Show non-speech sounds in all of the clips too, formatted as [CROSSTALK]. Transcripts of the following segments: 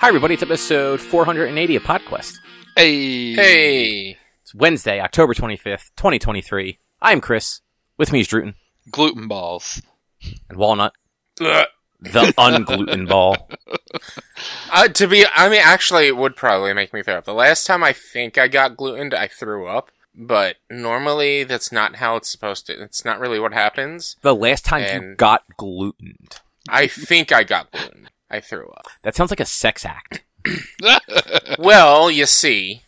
Hi, everybody. It's episode 480 of PodQuest. Hey. Hey. It's Wednesday, October 25th, 2023. I'm Chris. With me is Drootin Gluten balls. and Walnut, Ugh. the [LAUGHS] ungluten ball. Uh, to be, I mean, actually, it would probably make me throw up. The last time I think I got glutened, I threw up. But normally, that's not how it's supposed to. It's not really what happens. The last time you And- got glutened. I think I got glutened. I threw up. That sounds like a sex act. [CLEARS THROAT] [LAUGHS] Well, you see,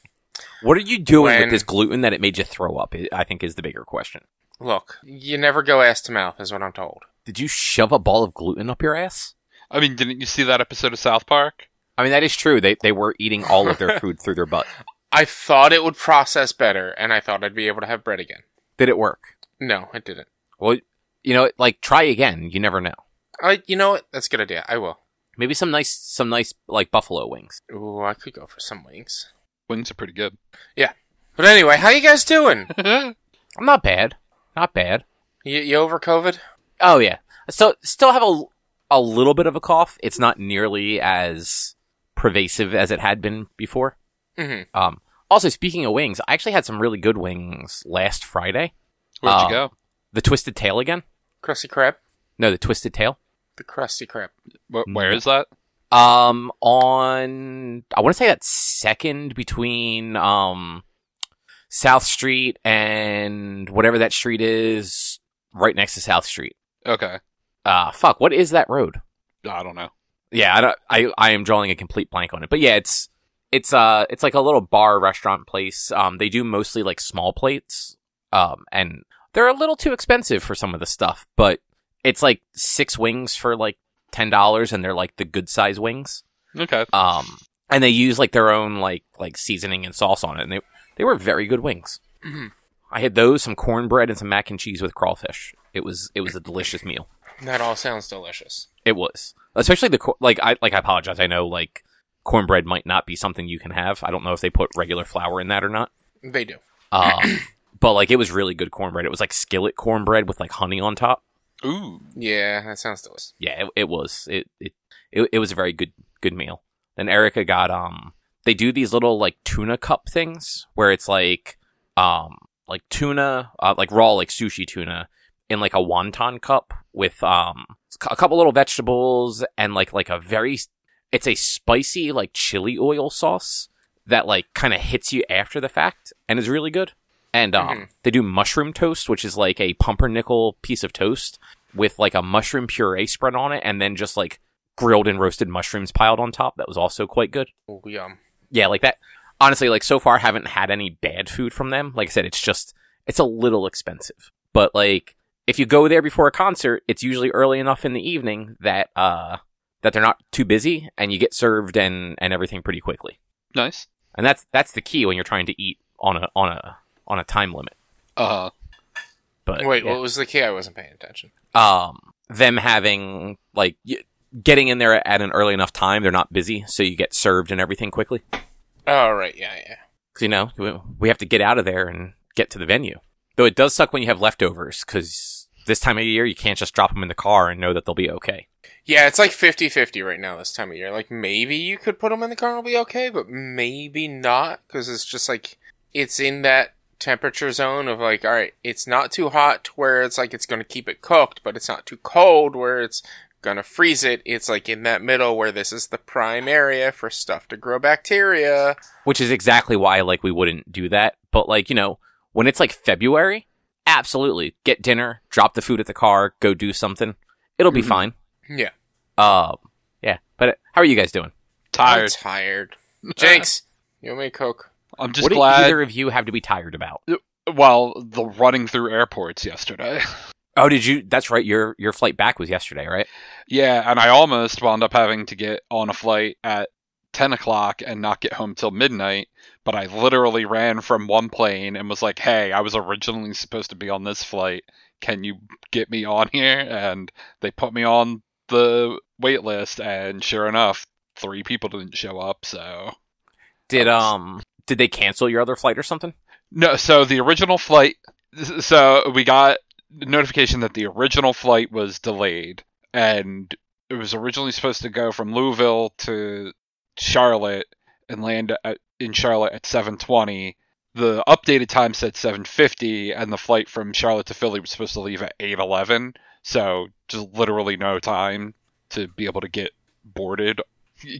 What are you doing with this gluten that it made you throw up? I- I think is the bigger question. look, you never go ass to mouth, is what I'm told. Did you shove a ball of gluten up your ass? I mean, didn't you see that episode of South Park? I mean, that is true. They, they were eating all of their [LAUGHS] food through their butt. [LAUGHS] I thought it would process better, and I thought I'd be able to have bread again. Did it work? No, it didn't. Well, you know, like, try again. You never know. I, you know what? That's a good idea. I will. Maybe some nice, some nice, like, buffalo wings. Ooh, I could go for some wings. Wings are pretty good. Yeah, but anyway, how you guys doing? [LAUGHS] I'm not bad. Not bad. you, you over COVID? Oh yeah. So still have a a little bit of a cough. It's not nearly as pervasive as it had been before. Mm-hmm. Um. Also, speaking of wings, I actually had some really good wings last Friday. Where'd Oh. you go? The Twisted Tail again? Crusty crab. No, the Twisted Tail. The crusty crab. Wh- where is that? Um, on I want to say that second between um South Street and whatever that street is, right next to South Street. Okay. Uh, fuck, what is that road? I don't know. Yeah, I, don't, I I am drawing a complete blank on it, but yeah, it's it's uh it's like a little bar restaurant place. Um, they do mostly like small plates. Um, and they're a little too expensive for some of the stuff, but it's like six wings for like ten dollars, and they're like the good size wings. Okay. Um, and they use like their own like like seasoning and sauce on it, and they they were very good wings. Mhm. I had those, some cornbread, and some mac and cheese with crawfish. It was it was a delicious meal. That all sounds delicious. It was, especially the cor- like. I like. I apologize. I know like cornbread might not be something you can have. I don't know if they put regular flour in that or not. They do. Um, but like it was really good cornbread. It was like skillet cornbread with like honey on top. Ooh. Yeah, that sounds delicious. Yeah, it, it was. It, it it it was a very good good meal. Then Erica got um. They do these little like tuna cup things where it's like um like tuna uh, like raw like sushi tuna in like a wonton cup with um a couple little vegetables and like like a very it's a spicy like chili oil sauce that like kind of hits you after the fact and is really good. And um Mhm. they do mushroom toast, which is like a pumpernickel piece of toast with like a mushroom puree spread on it and then just like grilled and roasted mushrooms piled on top. That was also quite good. Ooh, yum. Yeah, like that. Honestly, like so far, haven't had any bad food from them. Like I said, it's just it's a little expensive, but like if you go there before a concert, it's usually early enough in the evening that uh that they're not too busy and you get served and and everything pretty quickly. Nice. And that's that's the key when you're trying to eat on a on a on a time limit. Uh huh. But Wait, yeah. what was the key? I wasn't paying attention. um them having like y- getting in there at an early enough time, they're not busy, so you get served and everything quickly. Oh, right. Yeah, yeah. Because, you know, we- we have to get out of there and get to the venue. Though it does suck when you have leftovers, because this time of year, you can't just drop them in the car and know that they'll be okay. Yeah, it's like 50-50 right now this time of year. Like, maybe you could put them in the car and it'll be okay, but maybe not, because it's just like, it's in that temperature zone of like, alright, it's not too hot where it's like it's gonna keep it cooked, but it's not too cold where it's gonna freeze it. It's like in that middle where this is the prime area for stuff to grow bacteria. Which is exactly why, like, we wouldn't do that. But, like, you know, when it's like February, absolutely. Get dinner, drop the food at the car, go do something. It'll be Mhm. fine. Yeah. Um, yeah. But uh, how are you guys doing? I'm Tired. tired. Jenks, you want me a Coke? I'm just what glad. either of you have to be tired about? Well, the running through airports yesterday. [LAUGHS] Oh, did you? That's right. Your your flight back was yesterday, right? yeah, and I almost wound up having to get on a flight at 10 o'clock and not get home till midnight. But I literally ran from one plane and was like, "Hey, I was originally supposed to be on this flight. Can you get me on here?" And they put me on the wait list, and sure enough, three people didn't show up. So Did Nice. um did they cancel your other flight or something? No, so the original flight. So we got notification that the original flight was delayed, and it was originally supposed to go from Louisville to Charlotte and land at, in Charlotte at 7:20. The updated time said 7:50, and the flight from Charlotte to Philly was supposed to leave at 8:11. So just literally no time to be able to get boarded,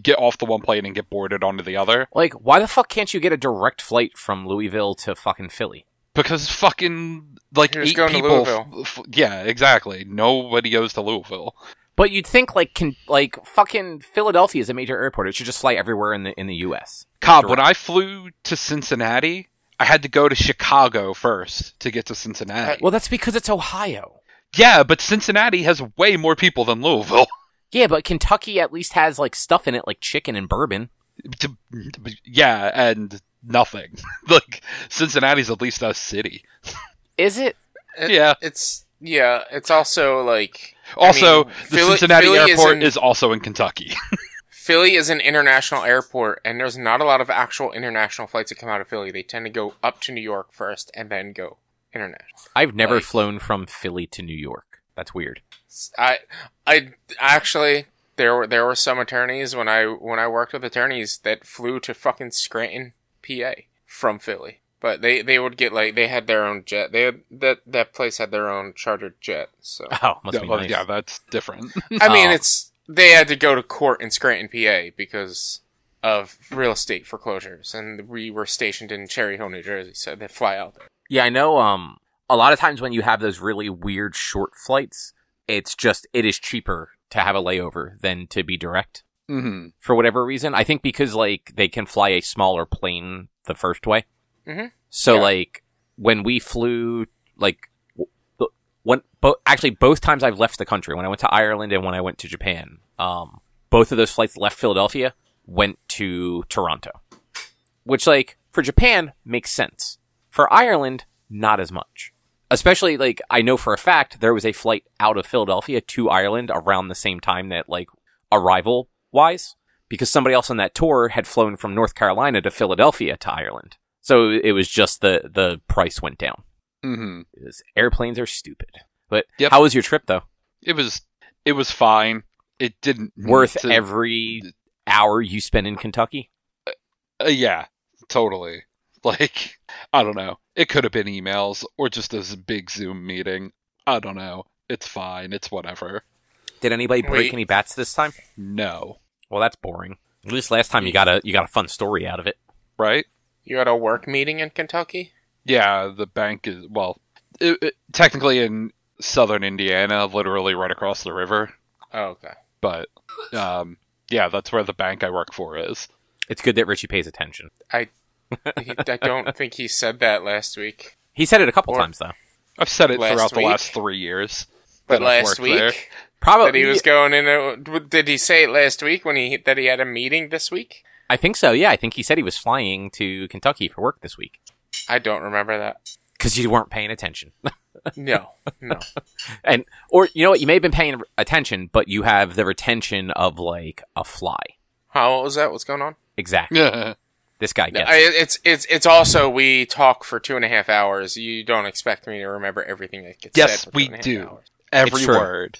get off the one plane and get boarded onto the other. Like, why the fuck can't you get a direct flight from Louisville to fucking Philly? Because fucking like He was eight going to people. Louisville. f- yeah, exactly. Nobody goes to Louisville. But you'd think like can like fucking Philadelphia is a major airport. It should just fly everywhere in the in the U.S. Cobb, Direct. when I flew to Cincinnati, I had to go to Chicago first to get to Cincinnati. Well, that's because it's Ohio. yeah, but Cincinnati has way more people than Louisville. [LAUGHS] Yeah, but Kentucky at least has like stuff in it like chicken and bourbon. Yeah, and nothing. [LAUGHS] like Cincinnati's at least a city. Is it? It- Yeah. It's yeah. It's also like Also, I mean, the Philly- Cincinnati Philly airport isn't- is also in Kentucky. [LAUGHS] Philly is an international airport, and there's not a lot of actual international flights that come out of Philly. They tend to go up to New York first, and then go international. I've never Like- flown from Philly to New York. That's weird. I, I actually there were there were some attorneys when I when I worked with attorneys that flew to fucking Scranton, PA from Philly. But they, they would get like they had their own jet. They had, that that place had their own chartered jet. So [LAUGHS] Oh, must yeah, be well, nice. yeah, that's different. [LAUGHS] I mean, Oh. it's they had to go to court in Scranton, PA, because of real estate foreclosures, and we were stationed in Cherry Hill, New Jersey, so they fly out there. Yeah, I know. Um, a lot of times when you have those really weird short flights, it's just it is cheaper to have a layover than to be direct hmm for whatever reason. I think because like they can fly a smaller plane the first way. Mhm. So Yeah. like when we flew, like when bo- actually both times I've left the country, when I went to Ireland and when I went to Japan, um, both of those flights left Philadelphia, went to Toronto, which like for Japan makes sense. For Ireland, not as much. Especially like I know for a fact there was a flight out of Philadelphia to Ireland around the same time that like arrival wise because somebody else on that tour had flown from North Carolina to Philadelphia to Ireland. So it was just the the price went down. hmm It airplanes are stupid. But Yep. how was your trip though? It was it was fine. It didn't Worth to- every hour you spent in Kentucky? Uh, yeah, totally. [LAUGHS] Like, I don't know. It could have been emails or just a big Zoom meeting. I don't know. It's fine. It's whatever. Did anybody break Wait. any bats this time? No. Well, that's boring. At least last time you got a you got a fun story out of it. Right? You had a work meeting in Kentucky. Yeah, the bank is, well, it, it, technically in southern Indiana, literally right across the river. Oh, okay. But, um, yeah, that's where the bank I work for is. It's good that Richie pays attention. He, I don't think he said that last week. He said it a couple Or- times though. I've said it Last throughout the last three years. But last worked there. week Probably that he was going in. A, did he say it last week when he that he had a meeting this week? I think so. Yeah, I think he said he was flying to Kentucky for work this week I don't remember that. because you weren't paying attention. [LAUGHS] No, no. and or you know what? You may have been paying attention, but you have the retention of like a fly. How what was that? What's going on? Exactly. Yeah. This guy gets I, it. it's it's it's also we talk for two and a half hours. You don't expect me to remember everything that gets Yes, said. for we two and a half do. hours. Every true. word.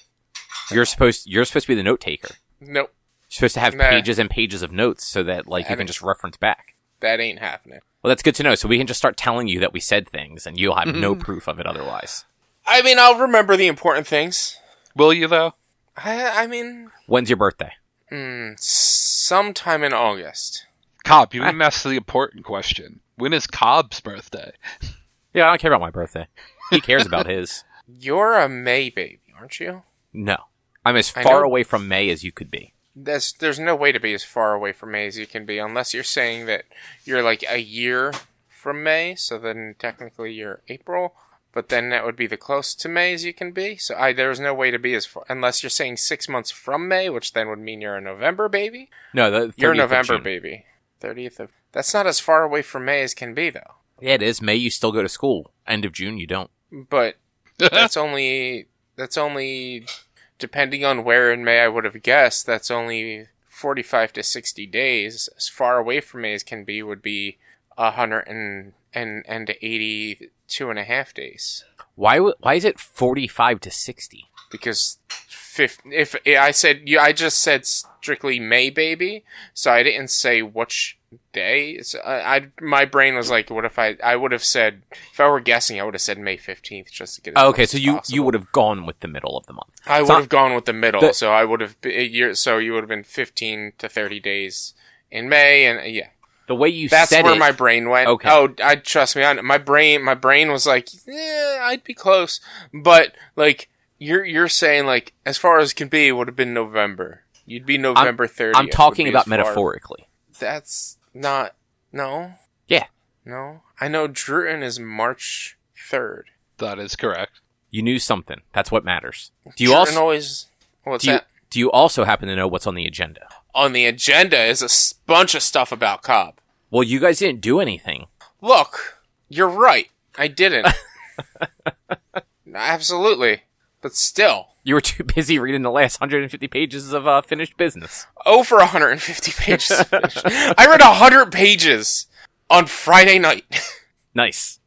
You're supposed you're supposed to be the note taker. Nope, You're supposed to have Nah. pages and pages of notes so that like you can just reference back. that ain't happening. Well, that's good to know. So we can just start telling you that we said things, and you'll have no proof of it otherwise. I mean, I'll remember the important things. Will you, though? I, I mean, When's your birthday? mm, sometime in August. Cobb, you [LAUGHS] didn't ask the important question. When is Cobb's birthday? [LAUGHS] Yeah, I don't care about my birthday. He cares about his. [LAUGHS] You're a May baby, aren't you? No, I'm as I far know. away from May as you could be. There's there's no way to be as far away from May as you can be, unless you're saying that you're like a year from May. So then technically you're April, but then that would be the close to May as you can be. So I there's no way to be as far unless you're saying six months from May, which then would mean you're a November baby. No, the You're a November baby. Thirtieth of that's not as far away from May as can be though. Yeah, it is. May you still go to school. End of June you don't. But [LAUGHS] that's only that's only depending on where in May I would have guessed. That's only forty five to sixty days. As far away from May as can be would be a hundred and and and eighty two and a half days Why? Why is it forty-five to sixty? because fif- if I said you, I just said strictly May baby, so I didn't say which day. So I, I my brain was like, what if I I would have said if I were guessing, I would have said May fifteenth just to get. Oh, okay, so you possible. you would have gone with the middle of the month. I would have gone with the middle, The- so I would have you're, so you would have been fifteen to thirty days in May, and uh, yeah, The way you that's said where it, my brain went. Okay. Oh, I trust me. I, my brain, my brain was like, yeah, I'd be close, but like you're you're saying like as far as can be, it would have been November. You'd be November 30th. I'm talking would be about as metaphorically. That's not no. Yeah. No, I know Drootin is March third. That is correct. You knew something. That's what matters. Do you Drootin also always? What's do you, that? do you also happen to know what's on the agenda? On the agenda is a s- bunch of stuff about Cobb. Well, you guys didn't do anything. Look, you're right. I didn't. [LAUGHS] Absolutely. But still, You were too busy reading the last 150 pages of uh, finished business. over 150 [LAUGHS] pages. I read 100 pages on Friday night. [LAUGHS] Nice.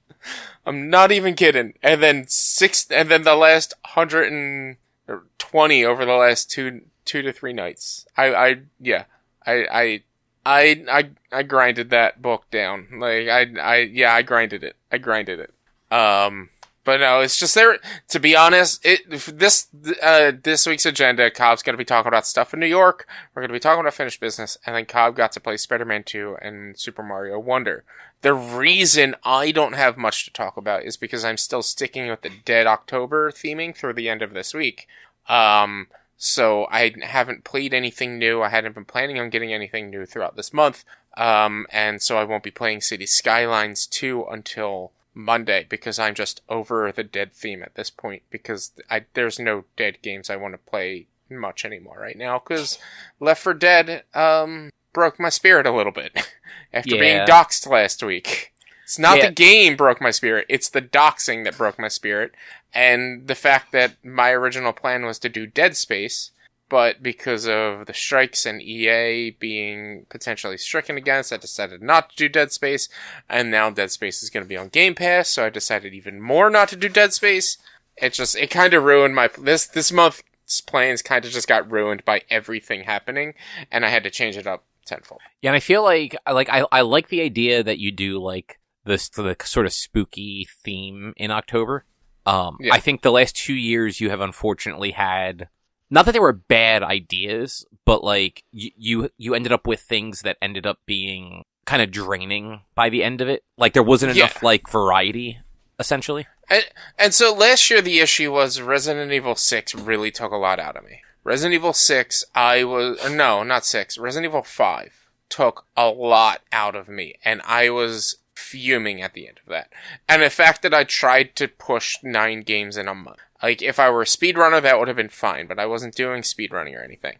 I'm not even kidding. And then six, and then the last 120 over the last two, two to three nights. I, I, yeah, I, I, I, I, I grinded that book down. Like, I, I, yeah, I grinded it. I grinded it. Um, but no, it's just there. To be honest, it this uh this week's agenda, Cobb's going to be talking about stuff in New York. We're going to be talking about finished business, and then Cobb got to play Spider-Man Two and Super Mario Wonder. The reason I don't have much to talk about is because I'm still sticking with the Dead October theming through the end of this week. Um, so I haven't played anything new. I hadn't been planning on getting anything new throughout this month. Um, and so I won't be playing City Skylines 2 until Monday because I'm just over the Dead theme at this point because I, there's no Dead games I want to play much anymore right now because Left 4 Dead, um, broke my spirit a little bit [LAUGHS] after being Yeah. doxxed last week. It's not Yeah. the game broke my spirit, it's the doxing that broke my spirit and the fact that my original plan was to do Dead Space, but because of the strikes and EA being potentially stricken against, I decided not to do Dead Space, and now Dead Space is going to be on Game Pass, so I decided even more not to do Dead Space. It just it kind of ruined my this this month's plans kind of just got ruined by everything happening, and I had to change it up tenfold. Yeah, and I feel like like I, I like the idea that you do like this the sort of spooky theme in October. Um, Yeah. I think the last two years you have unfortunately had not that they were bad ideas, but like you you, you ended up with things that ended up being kind of draining by the end of it. Like there wasn't Yeah. enough like variety, essentially. And, and so last year the issue was Resident Evil 6 really took a lot out of me. Resident Evil 6, I was, uh, no, not 6, Resident Evil 5 took a lot out of me, and I was fuming at the end of that. And the fact that I tried to push nine games in a month. Like, if I were a speedrunner, that would have been fine, but I wasn't doing speedrunning or anything.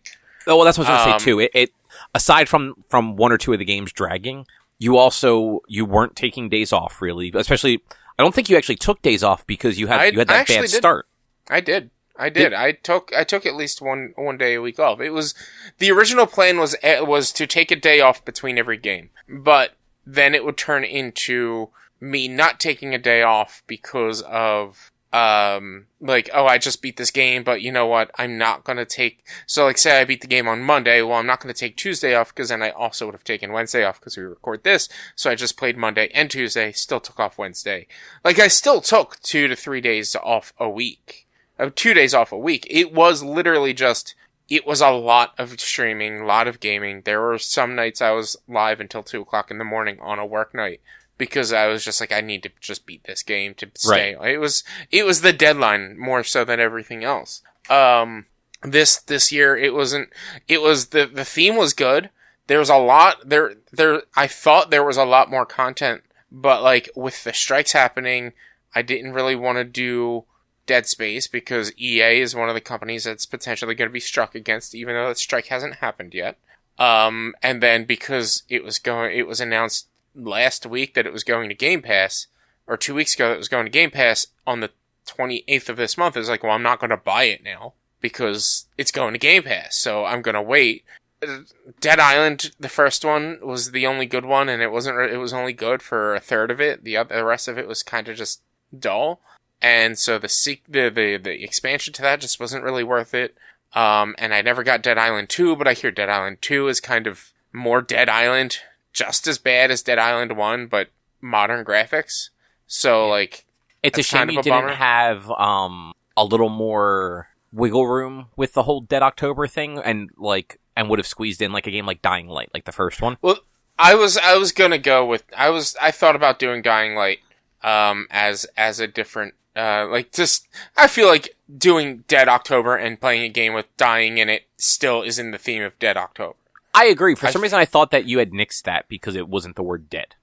Oh, well, that's what I was gonna Um, say too. It, it aside from from one or two of the games dragging, you also you weren't taking days off really. Especially, I don't think you actually took days off because you had I- you had that bad did. start. I did. I did. I took I took at least one one day a week off. It was the original plan was eh, was to take a day off between every game, but then it would turn into me not taking a day off because of um like oh I just beat this game, but you know what I'm not gonna take. So like say I beat the game on Monday, well I'm not gonna take Tuesday off because then I also would have taken Wednesday off because we record this. So I just played Monday and Tuesday, still took off Wednesday. Like I still took two to three days off a week of two days off a week. It was literally just it was a lot of streaming, a lot of gaming. There were some nights I was live until two o'clock in the morning on a work night because I was just like, I need to just beat this game to stay. It was it was the deadline more so than everything else. Um, this this year it wasn't. It was the the theme was good. There was a lot there. There I thought there was a lot more content, but like with the strikes happening, I didn't really want to do Dead Space because EA is one of the companies that's potentially going to be struck against, even though the strike hasn't happened yet. Um, and then because it was going, it was announced last week that it was going to Game Pass, or two weeks ago that it was going to Game Pass on the 28th of this month. It's like, well, I'm not going to buy it now because it's going to Game Pass, so I'm going to wait. Dead Island, the first one was the only good one, and it wasn't. re- It was only good for a third of it. The other, the rest of it was kind of just dull and so the, seek, the the the expansion to that just wasn't really worth it. Um, and I never got Dead Island 2, but I hear Dead Island 2 is kind of more Dead Island, just as bad as Dead Island 1, but modern graphics. So, like, It's a shame you a didn't bummer. have um a little more wiggle room with the whole Dead October thing, and like and would have squeezed in like a game like Dying Light, like the first one. Well, I was I was gonna go with I was I thought about doing Dying Light um as as a different uh like just I feel like doing Dead October and playing a game with dying in it still is in the theme of Dead October. I agree. For I some reason, I thought that you had nixed that because it wasn't the word dead.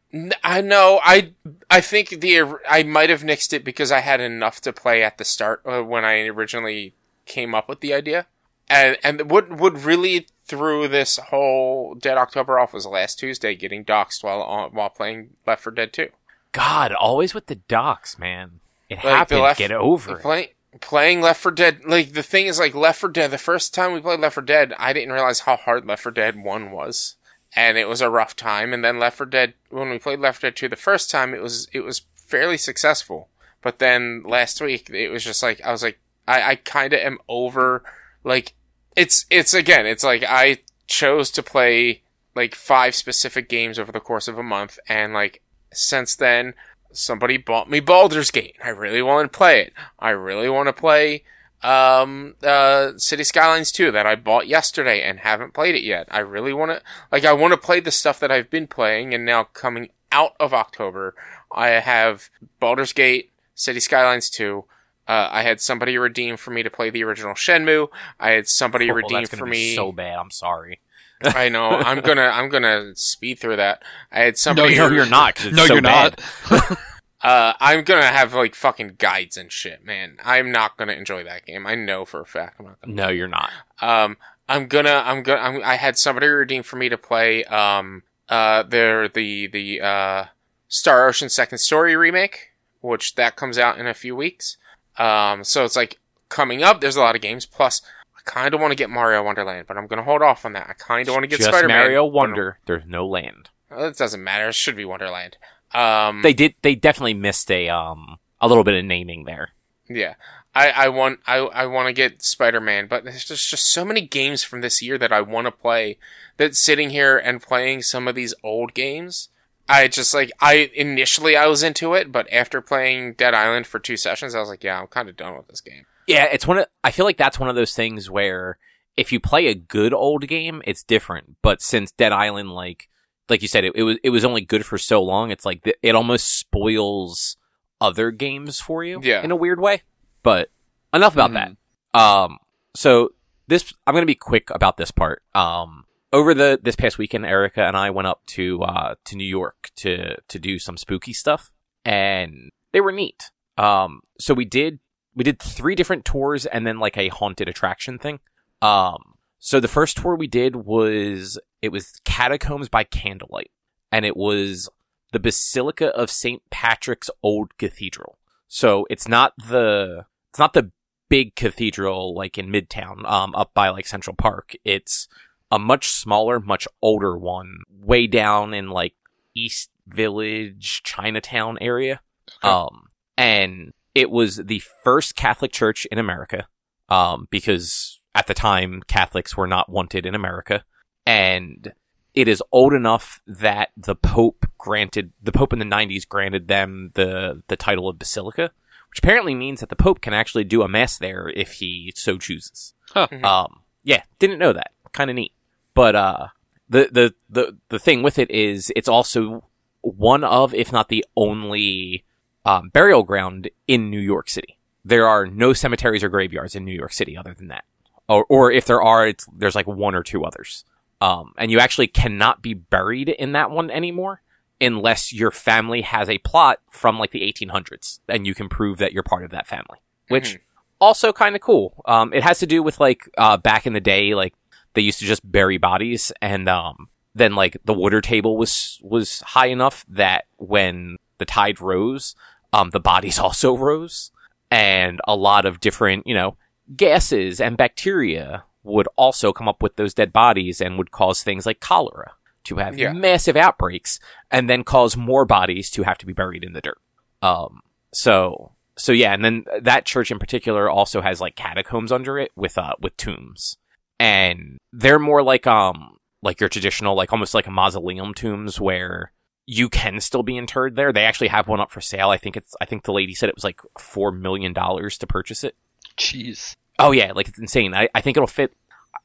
I know I I think the I might have nixed it because I had enough to play at the start uh, when I originally came up with the idea. And and what what really threw this whole Dead October off was last Tuesday getting doxxed while on, while playing Left 4 Dead 2. God, always with the docs, man. It the happened. left- Get over it. Play, playing Left 4 Dead, like the thing is, like Left 4 Dead. The first time we played Left 4 Dead, I didn't realize how hard Left 4 Dead One was, and it was a rough time. And then Left 4 Dead, when we played Left 4 Dead Two the first time, it was it was fairly successful. But then last week, it was just like I was like, I, I kind of am over. Like it's it's again, it's like I chose to play like five specific games over the course of a month, and like since then, somebody bought me Baldur's Gate. I really want to play it. I really want to play um uh City Skylines 2 that I bought yesterday and haven't played it yet. I really want to like I want to play the stuff that I've been playing and now coming out of October, I have Baldur's Gate, City Skylines 2. Uh, I had somebody redeem for me to play the original Shenmue. I had somebody Oh, redeem that's for be me. so bad. I'm sorry. [LAUGHS] I know. I'm gonna. I'm gonna speed through that. I had somebody. No, you're not. [LAUGHS] no, so you're bad. not. [LAUGHS] Uh, I'm gonna have like fucking guides and shit, man. I'm not gonna enjoy that game. I know for a fact I'm not gonna. No, you're not. Um, I'm gonna. I'm gonna. I'm, I had somebody redeem for me to play. Um, uh, their the the uh, Star Ocean Second Story remake, which that comes out in a few weeks. Um, so it's like coming up. There's a lot of games. Plus, kind of want to get Mario Wonderland, but I'm gonna hold off on that. I kind of want to get Spider Man. Mario Wonder. There's no land. It doesn't matter. It should be Wonderland. Um, They did. They definitely missed a um a little bit of naming there. Yeah. I, I want I, I want to get Spider Man, but there's just, just so many games from this year that I want to play. That sitting here and playing some of these old games, I just like I initially I was into it, but after playing Dead Island for two sessions, I was like, yeah, I'm kind of done with this game. Yeah, it's one of. I feel like that's one of those things where if you play a good old game, it's different. But since Dead Island, like like you said, it, it was it was only good for so long. It's like th- it almost spoils other games for you, Yeah. in a weird way. But enough about Mhm. that. Um, so this I'm gonna be quick about this part. Um, over the this past weekend, Erica and I went up to uh to New York to to do some spooky stuff, and they were neat. Um, so we did we did three different tours and then like a haunted attraction thing. Um, so the first tour we did was it was Catacombs by Candlelight, and it was the Basilica of St. Patrick's Old Cathedral. So it's not the it's not the big cathedral like in Midtown, um, up by like Central Park. It's a much smaller, much older one, way down in like East Village, Chinatown area. Okay. Um, and it was the first Catholic church in America, um, because at the time Catholics were not wanted in America, and it is old enough that the Pope granted the Pope in the '90s granted them the the title of basilica, which apparently means that the Pope can actually do a mass there if he so chooses. Huh. Mhm. Um, yeah, didn't know that. Kind of neat. But uh, the the the the thing with it is it's also one of, if not the only, um, burial ground in New York City. There are no cemeteries or graveyards in New York City other than that, or or if there are, it's there's like one or two others. Um, and you actually cannot be buried in that one anymore unless your family has a plot from like the 1800s and you can prove that you're part of that family, which Mhm. also kind of cool. Um, it has to do with like, uh, back in the day, like they used to just bury bodies and, um, then like the water table was, was high enough that when the tide rose, um, the bodies also rose and a lot of different, you know, gases and bacteria would also come up with those dead bodies and would cause things like cholera to have Yeah. massive outbreaks and then cause more bodies to have to be buried in the dirt. Um, so so yeah, and then that church in particular also has like catacombs under it with uh with tombs, and they're more like um like your traditional like almost like a mausoleum tombs where you can still be interred there. They actually have one up for sale. I think it's I think the lady said it was like four million dollars to purchase it. Jeez. Oh yeah, like it's insane. I, I think it'll fit.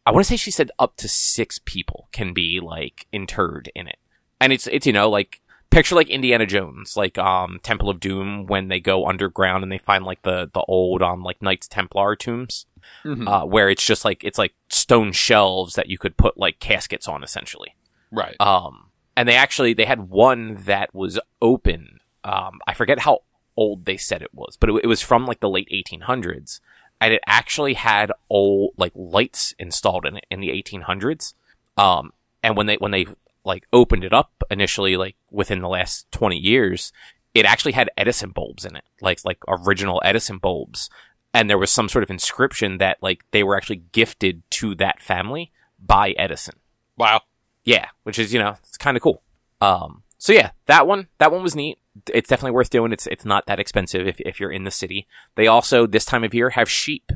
I want to say she said up to six people can be like interred in it, and it's it's you know like picture like Indiana Jones, like um Temple of Doom when they go underground and they find like the the old um like Knights Templar tombs, Mhm. uh, where it's just like it's like stone shelves that you could put like caskets on essentially. right. Um, and they actually they had one that was open. Um, I forget how old they said it was, but it, it was from like the late 1800s, and it actually had old like lights installed in it in the 1800s. Um, and when they when they like opened it up initially, like within the last 20 years, it actually had Edison bulbs in it, like like original Edison bulbs, and there was some sort of inscription that like they were actually gifted to that family by Edison. wow. Yeah, which is you know it's kind of cool. Um, so yeah, that one that one was neat. It's definitely worth doing. It's it's not that expensive if if you're in the city. They also this time of year have sheep.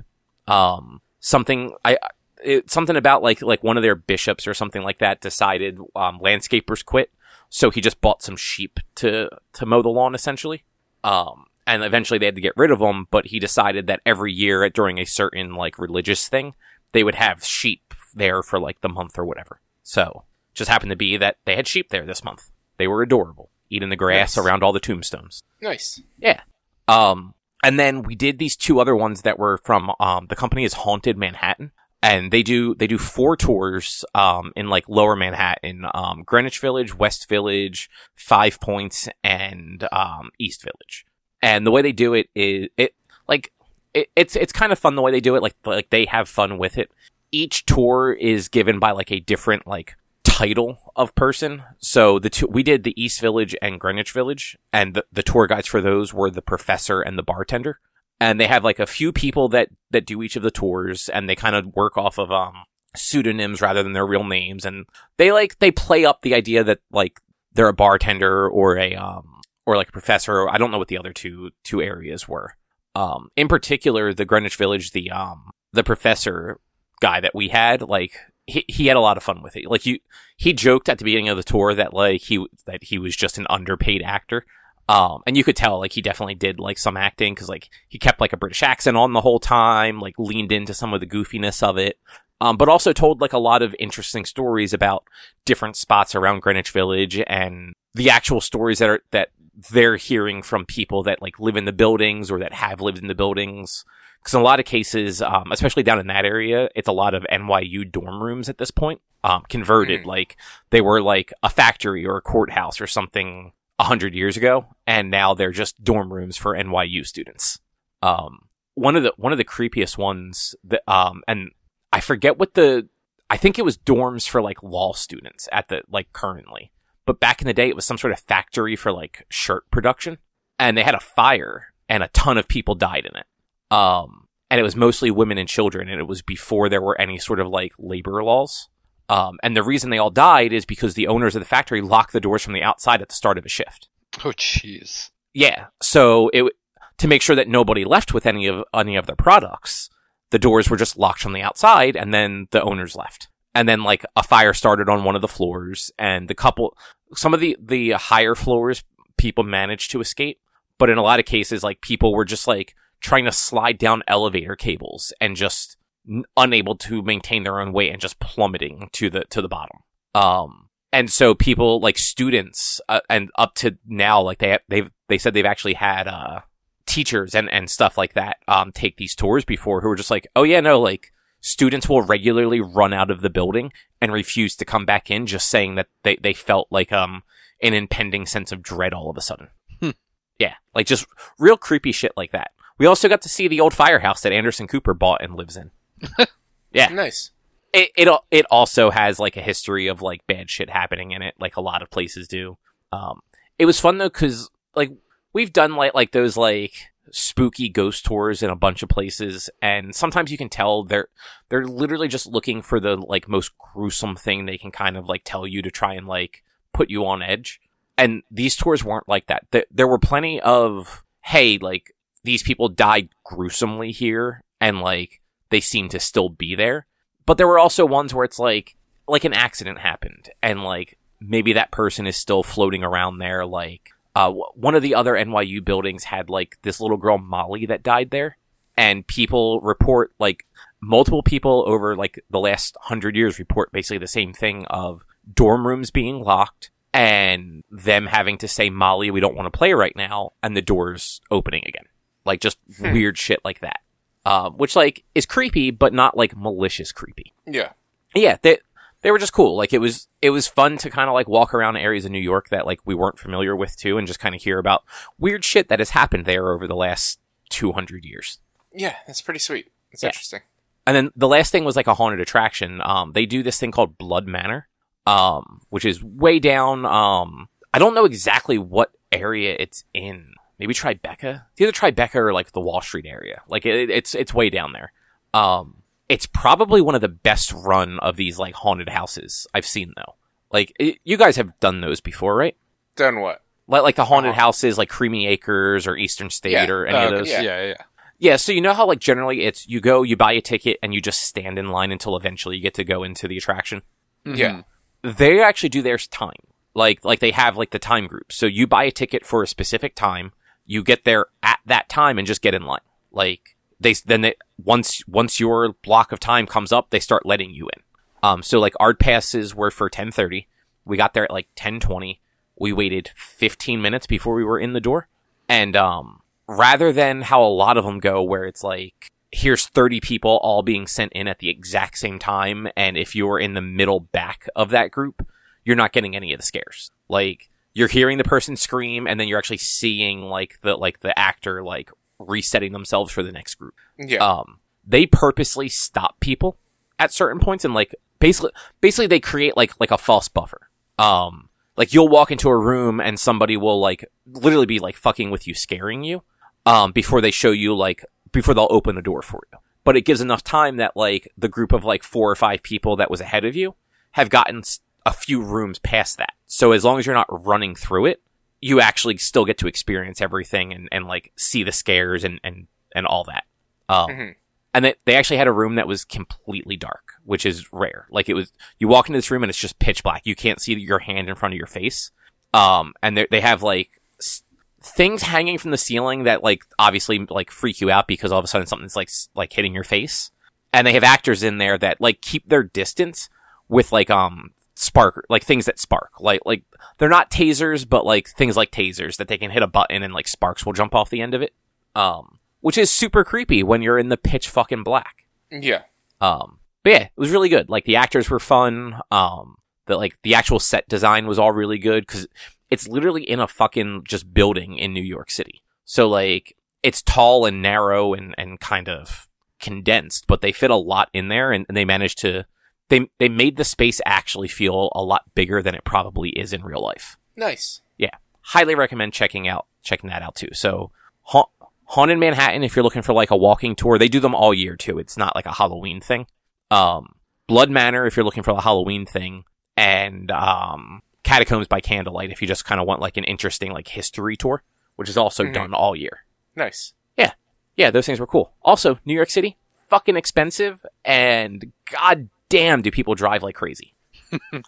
Um, something I it, something about like like one of their bishops or something like that decided um, landscapers quit, so he just bought some sheep to to mow the lawn essentially. Um, and eventually they had to get rid of them, but he decided that every year during a certain like religious thing, they would have sheep there for like the month or whatever. So just happened to be that they had sheep there this month. They were adorable, eating the grass Nice. around all the tombstones. Nice. Yeah. Um, and then we did these two other ones that were from um the company is Haunted Manhattan, and they do they do four tours um in like Lower Manhattan, um Greenwich Village, West Village, Five Points, and um East Village. And the way they do it is it like it, it's it's kind of fun the way they do it. Like like they have fun with it. Each tour is given by like a different like title of person. So the two, we did the East Village and Greenwich Village, and the, the tour guides for those were the professor and the bartender. And they have like a few people that that do each of the tours, and they kind of work off of um pseudonyms rather than their real names, and they like they play up the idea that like they're a bartender or a um or like a professor. I don't know what the other two two areas were. Um, in particular, the Greenwich Village, the um the professor guy that we had, like he he had a lot of fun with it. Like you, he joked at the beginning of the tour that like he that he was just an underpaid actor. Um, and you could tell like he definitely did like some acting because like he kept like a British accent on the whole time, like leaned into some of the goofiness of it. Um, but also told like a lot of interesting stories about different spots around Greenwich Village and the actual stories that are that they're hearing from people that like live in the buildings or that have lived in the buildings. Because in a lot of cases, um, especially down in that area, it's a lot of NYU dorm rooms at this point, um, converted. Mhm. Like they were like a factory or a courthouse or something a hundred years ago, and now they're just dorm rooms for NYU students. Um, one of the one of the creepiest ones that, um, and I forget what the, I think it was dorms for like law students at the like currently, but back in the day, it was some sort of factory for like shirt production, and they had a fire, and a ton of people died in it. Um, and it was mostly women and children, and it was before there were any sort of like labor laws. Um, and the reason they all died is because the owners of the factory locked the doors from the outside at the start of a shift. Oh, jeez. Yeah, so it to make sure that nobody left with any of any of their products, the doors were just locked from the outside, and then the owners left. And then like a fire started on one of the floors, and the couple, some of the the higher floors, people managed to escape, but in a lot of cases, like people were just like trying to slide down elevator cables and just n- unable to maintain their own weight and just plummeting to the to the bottom. Um, and so people like students uh, and up to now, like they they've they said they've actually had uh teachers and and stuff like that um take these tours before who were just like, oh yeah, no, like students will regularly run out of the building and refuse to come back in, just saying that they they felt like um an impending sense of dread all of a sudden. Hmm. Yeah, like just real creepy shit like that. We also got to see the old firehouse that Anderson Cooper bought and lives in. [LAUGHS] Yeah. Nice. It, it it also has like a history of like bad shit happening in it, like a lot of places do. Um, it was fun though because like we've done like like those like spooky ghost tours in a bunch of places, and sometimes you can tell they're they're literally just looking for the like most gruesome thing they can kind of like tell you to try and like put you on edge. And these tours weren't like that. There, there were plenty of hey, like these people died gruesomely here and like they seem to still be there. But there were also ones where it's like like an accident happened and like maybe that person is still floating around there like uh, one of the other NYU buildings had like this little girl Molly that died there and people report like multiple people over like the last 100 years report basically the same thing of dorm rooms being locked and them having to say Molly we don't want to play right now and the doors opening again like just Hmm. weird shit like that um, which like is creepy but not like malicious creepy Yeah. yeah they they were just cool like it was it was fun to kind of like walk around areas in New York that like we weren't familiar with too and just kind of hear about weird shit that has happened there over the last 200 years Yeah, that's pretty sweet. It's Yeah. interesting. and then the last thing was like a haunted attraction. Um, they do this thing called Blood Manor, um, which is way down. Um, I don't know exactly what area it's in. Maybe Tribeca. It's either Tribeca or like the Wall Street area. Like it, it's it's way down there. Um, it's probably one of the best run of these like haunted houses I've seen though. Like it, you guys have done those before, right? Done what? Like like the haunted Uh-huh. houses, like Creamy Acres or Eastern State Yeah. or any Uh, of those. yeah, Yeah. yeah. Yeah, so you know how like generally it's you go, you buy a ticket, and you just stand in line until eventually you get to go into the attraction. Mhm. Yeah. They actually do theirs time, like like they have like the time group. So you buy a ticket for a specific time, you get there at that time, and just get in line. Like they then they once once your block of time comes up, they start letting you in. Um, so like our passes were for ten thirty. We got there at like ten twenty. We waited fifteen minutes before we were in the door, and um, rather than how a lot of them go where it's like here's 30 people all being sent in at the exact same time and if you're in the middle back of that group you're not getting any of the scares like you're hearing the person scream and then you're actually seeing like the like the actor like resetting themselves for the next group. Yeah. um they purposely stop people at certain points and like basically basically they create like like a false buffer. Um like you'll walk into a room and somebody will like literally be like fucking with you scaring you um before they show you like before they'll open the door for you. But it gives enough time that like the group of like four or five people that was ahead of you have gotten a few rooms past that. So as long as you're not running through it you actually still get to experience everything and, and like see the scares and and and all that um Mhm. and they, they actually had a room that was completely dark, which is rare. Like it was, you walk into this room and it's just pitch black. You can't see your hand in front of your face. Um, and they they have like s- things hanging from the ceiling that like obviously like freak you out because all of a sudden something's like s- like hitting your face. And they have actors in there that like keep their distance with like um spark like things that spark. Like like they're not tasers but like things like tasers that they can hit a button and like sparks will jump off the end of it. Um which is super creepy when you're in the pitch fucking black. Yeah. um but yeah it was really good. Like the actors were fun. Um the like the actual set design was all really good because it's literally in a fucking just building in new york city. So like it's tall and narrow and and kind of condensed but they fit a lot in there and, and they managed to they they made the space actually feel a lot bigger than it probably is in real life Nice. Yeah, highly recommend checking out checking that out too. So ha- Haunted Manhattan, if you're looking for like a walking tour, they do them all year too. It's not like a Halloween thing. Um, Blood Manor, if you're looking for a Halloween thing, and um, Catacombs by Candlelight, if you just kind of want like an interesting like history tour, which is also Mhm. done all year. Nice. Yeah, yeah, those things were cool. Also, New York City, fucking expensive, and god damn, do people drive like crazy.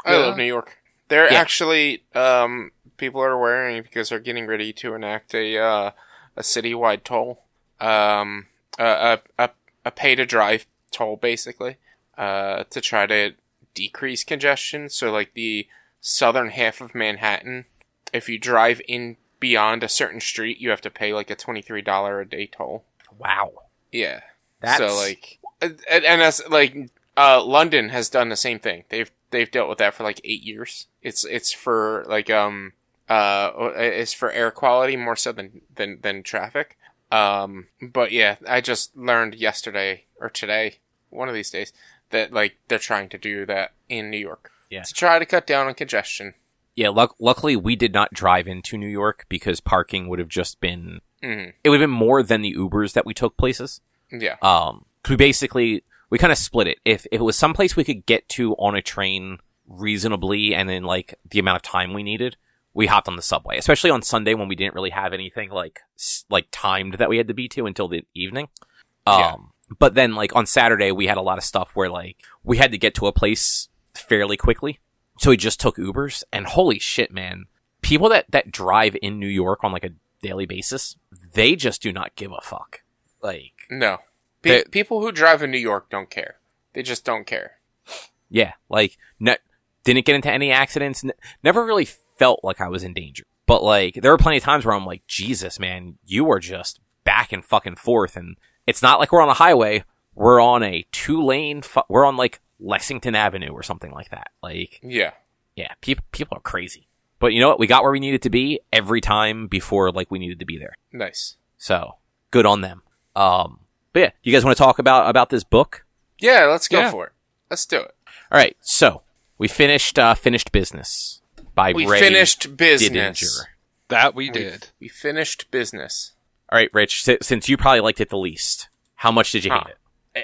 I love New York. They're Yeah. actually um people are wearing because they're getting ready to enact a uh, a citywide toll. Um a a a, a pay to drive toll basically. Uh to try to decrease congestion. So like the southern half of Manhattan, if you drive in beyond a certain street, you have to pay like a twenty three dollar a day toll. Wow, Yeah. that's So like, and, and as like, uh, London has done the same thing. They've they've dealt with that for like eight years. It's it's for like um uh it's for air quality more so than than than traffic. Um, but yeah, I just learned yesterday or today, one of these days, that like they're trying to do that in New York. Yeah. To try to cut down on congestion. yeah. Luck- luckily, we did not drive into New York because parking would have just been hmm it would have been more than the Ubers that we took places. Yeah. Um, we basically we kind of split it. If if it was someplace we could get to on a train reasonably and in like the amount of time we needed, we hopped on the subway, especially on Sunday when we didn't really have anything like like timed that we had to be to until the evening. Um, Yeah. but then like on Saturday we had a lot of stuff where like we had to get to a place fairly quickly, so we just took Ubers. And holy shit, man, people that that drive in New York on like a daily basis, they just do not give a fuck. Like, No. Pe- They- people who drive in New York don't care. They just don't care. yeah, like ne- didn't get into any accidents. N- never really felt like I was in danger. But like, there were plenty of times where I'm like, Jesus, man, you are just back and fucking forth, and it's not like we're on a highway. We're on a two lane. Fu- we're on like Lexington Avenue or something like that. Like, Yeah. yeah, people people are crazy. But you know what? We got where we needed to be every time before like we needed to be there. Nice. So good on them. Um, but yeah, you guys want to talk about about this book? Yeah, let's go Yeah. for it. Let's do it. All right, so we finished uh, finished business by We Ray finished business. Didinger. That we We- did. We finished business. All right, Rich, si- since you probably liked it the least, how much did you Huh. hate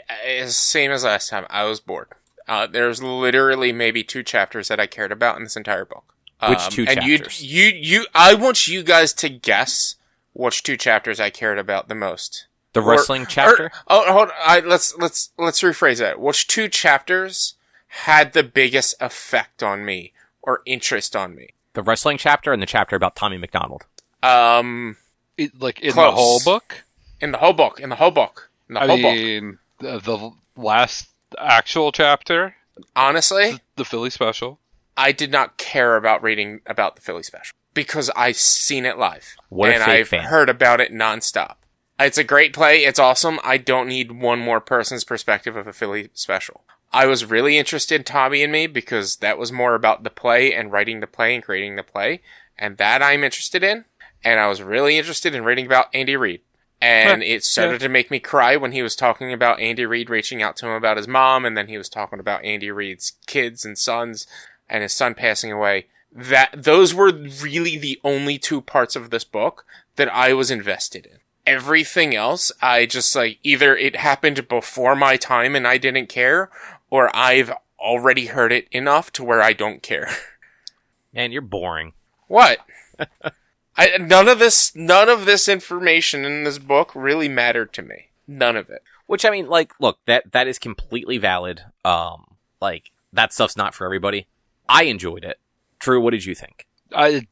it? I- I- same as last time. I was bored. Uh, there's literally maybe two chapters that I cared about in this entire book. Which Um, two and chapters? You, you, you. I want you guys to guess which two chapters I cared about the most. The Or- wrestling chapter. Or, oh, hold. I, let's let's let's rephrase that. Which two chapters had the biggest effect on me or interest on me? the wrestling chapter and the chapter about Tommy McDonald. Um, It, like in Close. the whole book. in the whole book. In the whole book. In the I whole book. mean, the, the last actual chapter, Honestly, the, the Philly special. I did not care about reading about the Philly special because I've seen it live What and I've fan. heard about it nonstop. It's a great play. It's awesome. I don't need one more person's perspective of a Philly special. I was really interested in Tommy and Me because that was more about the play and writing the play and creating the play, and that I'm interested in. And I was really interested in reading about Andy Reid. And it started to make me cry when he was talking about Andy Reid reaching out to him about his mom, and then he was talking about Andy Reid's kids and sons, and his son passing away. That those were really the only two parts of this book that I was invested in. Everything else, I just like either it happened before my time and I didn't care, or I've already heard it enough to where I don't care. [LAUGHS] Man, you're boring. What? [LAUGHS] I none of this none of this information in this book really mattered to me. None of it. Which I mean, like, look, that that is completely valid. Um, like that stuff's not for everybody. I enjoyed it. True. What did you think? I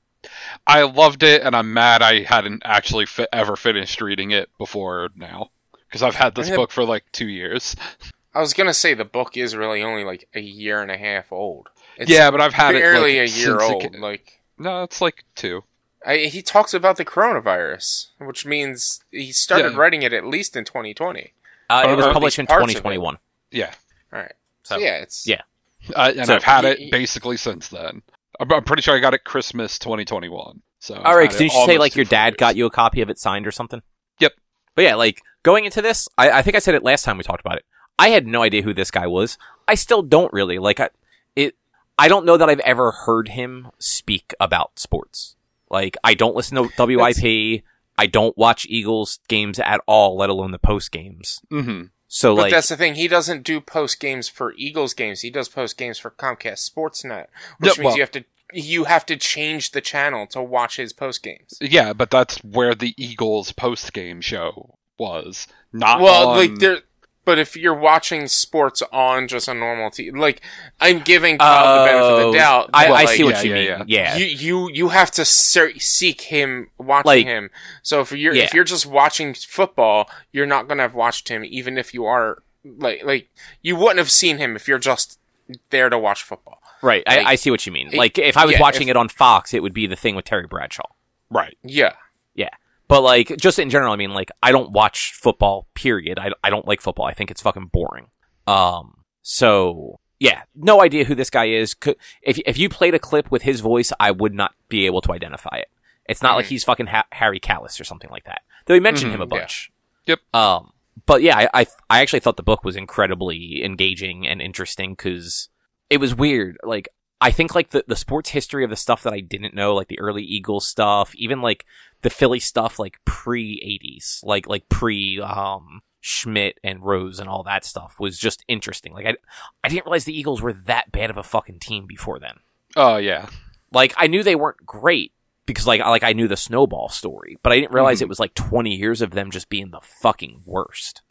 I loved it, and I'm mad I hadn't actually fi- ever finished reading it before now because I've had this book for like two years. [LAUGHS] I was gonna say the book is really only like a year and a half old. It's yeah, but I've had it barely like, a year since it old. ca- Like no, it's like two. I, he talks about the coronavirus, which means he started Yeah. writing it at least in 2020. Uh, it was published in parts of it. 2021. Yeah, All right. So, So, yeah, it's yeah. uh, and So- I've had Y- it y- basically since then. I'm, I'm pretty sure I got it Christmas 2021. So All right. Didn't you say like your dad got you a copy of it signed or something? Yep. But yeah, like going into this, I, I think I said it last time we talked about it. I had no idea who this guy was. I still don't really like I, it. I don't know that I've ever heard him speak about sports. Like I don't listen to WIP. I don't watch Eagles games at all, let alone the post games. hmm So But like, that's the thing. He doesn't do post games for Eagles games. He does post games for Comcast Sportsnet, which Yeah, means well- you have to you have to change the channel to watch his post games. Yeah, but that's where the Eagles post game show was. Not Well, on- like there, but if you're watching sports on just a normal TV, like I'm giving Kyle the benefit of Oh, the doubt. I, but, I like, see what yeah, you yeah, mean. Yeah. You you you have to ser- seek him watching Like- him. So if you're Yeah. if you're just watching football, you're not gonna have watched him, even if you are like like you wouldn't have seen him if you're just there to watch football. Right. Like- I, I see what you mean. it- Like if I was yeah, watching if- it on Fox, it would be the thing with Terry Bradshaw. right. Yeah, Yeah. But like just in general, I mean like I don't watch football, period. I, I don't like football. I think it's fucking boring. Um so yeah, no idea who this guy is. Could, if if you played a clip with his voice, I would not be able to identify it. It's not like Mhm. he's fucking ha- Harry Kalas or something like that. Though he mentioned Mhm, him a yeah. bunch. Yep. Um but yeah, I, I I actually thought the book was incredibly engaging and interesting because it was weird. Like I think like the, the sports history of the stuff that I didn't know, like the early Eagles stuff, even like the Philly stuff, like pre eighties, like like pre um Schmidt and Rose and all that stuff was just interesting. Like I I didn't realize the Eagles were that bad of a fucking team before then. Oh yeah. Like I knew they weren't great, because like I- like I knew the snowball story, but I didn't realize Mhm. it was like 20 years of them just being the fucking worst.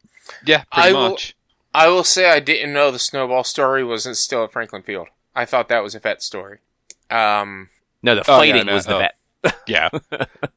Yeah, pretty I will- much. I will say I didn't know the snowball story wasn't still at Franklin Field. I thought that was a vet story. Um, No, the Oh, yeah, fighting no, was the oh. vet. [LAUGHS] Yeah.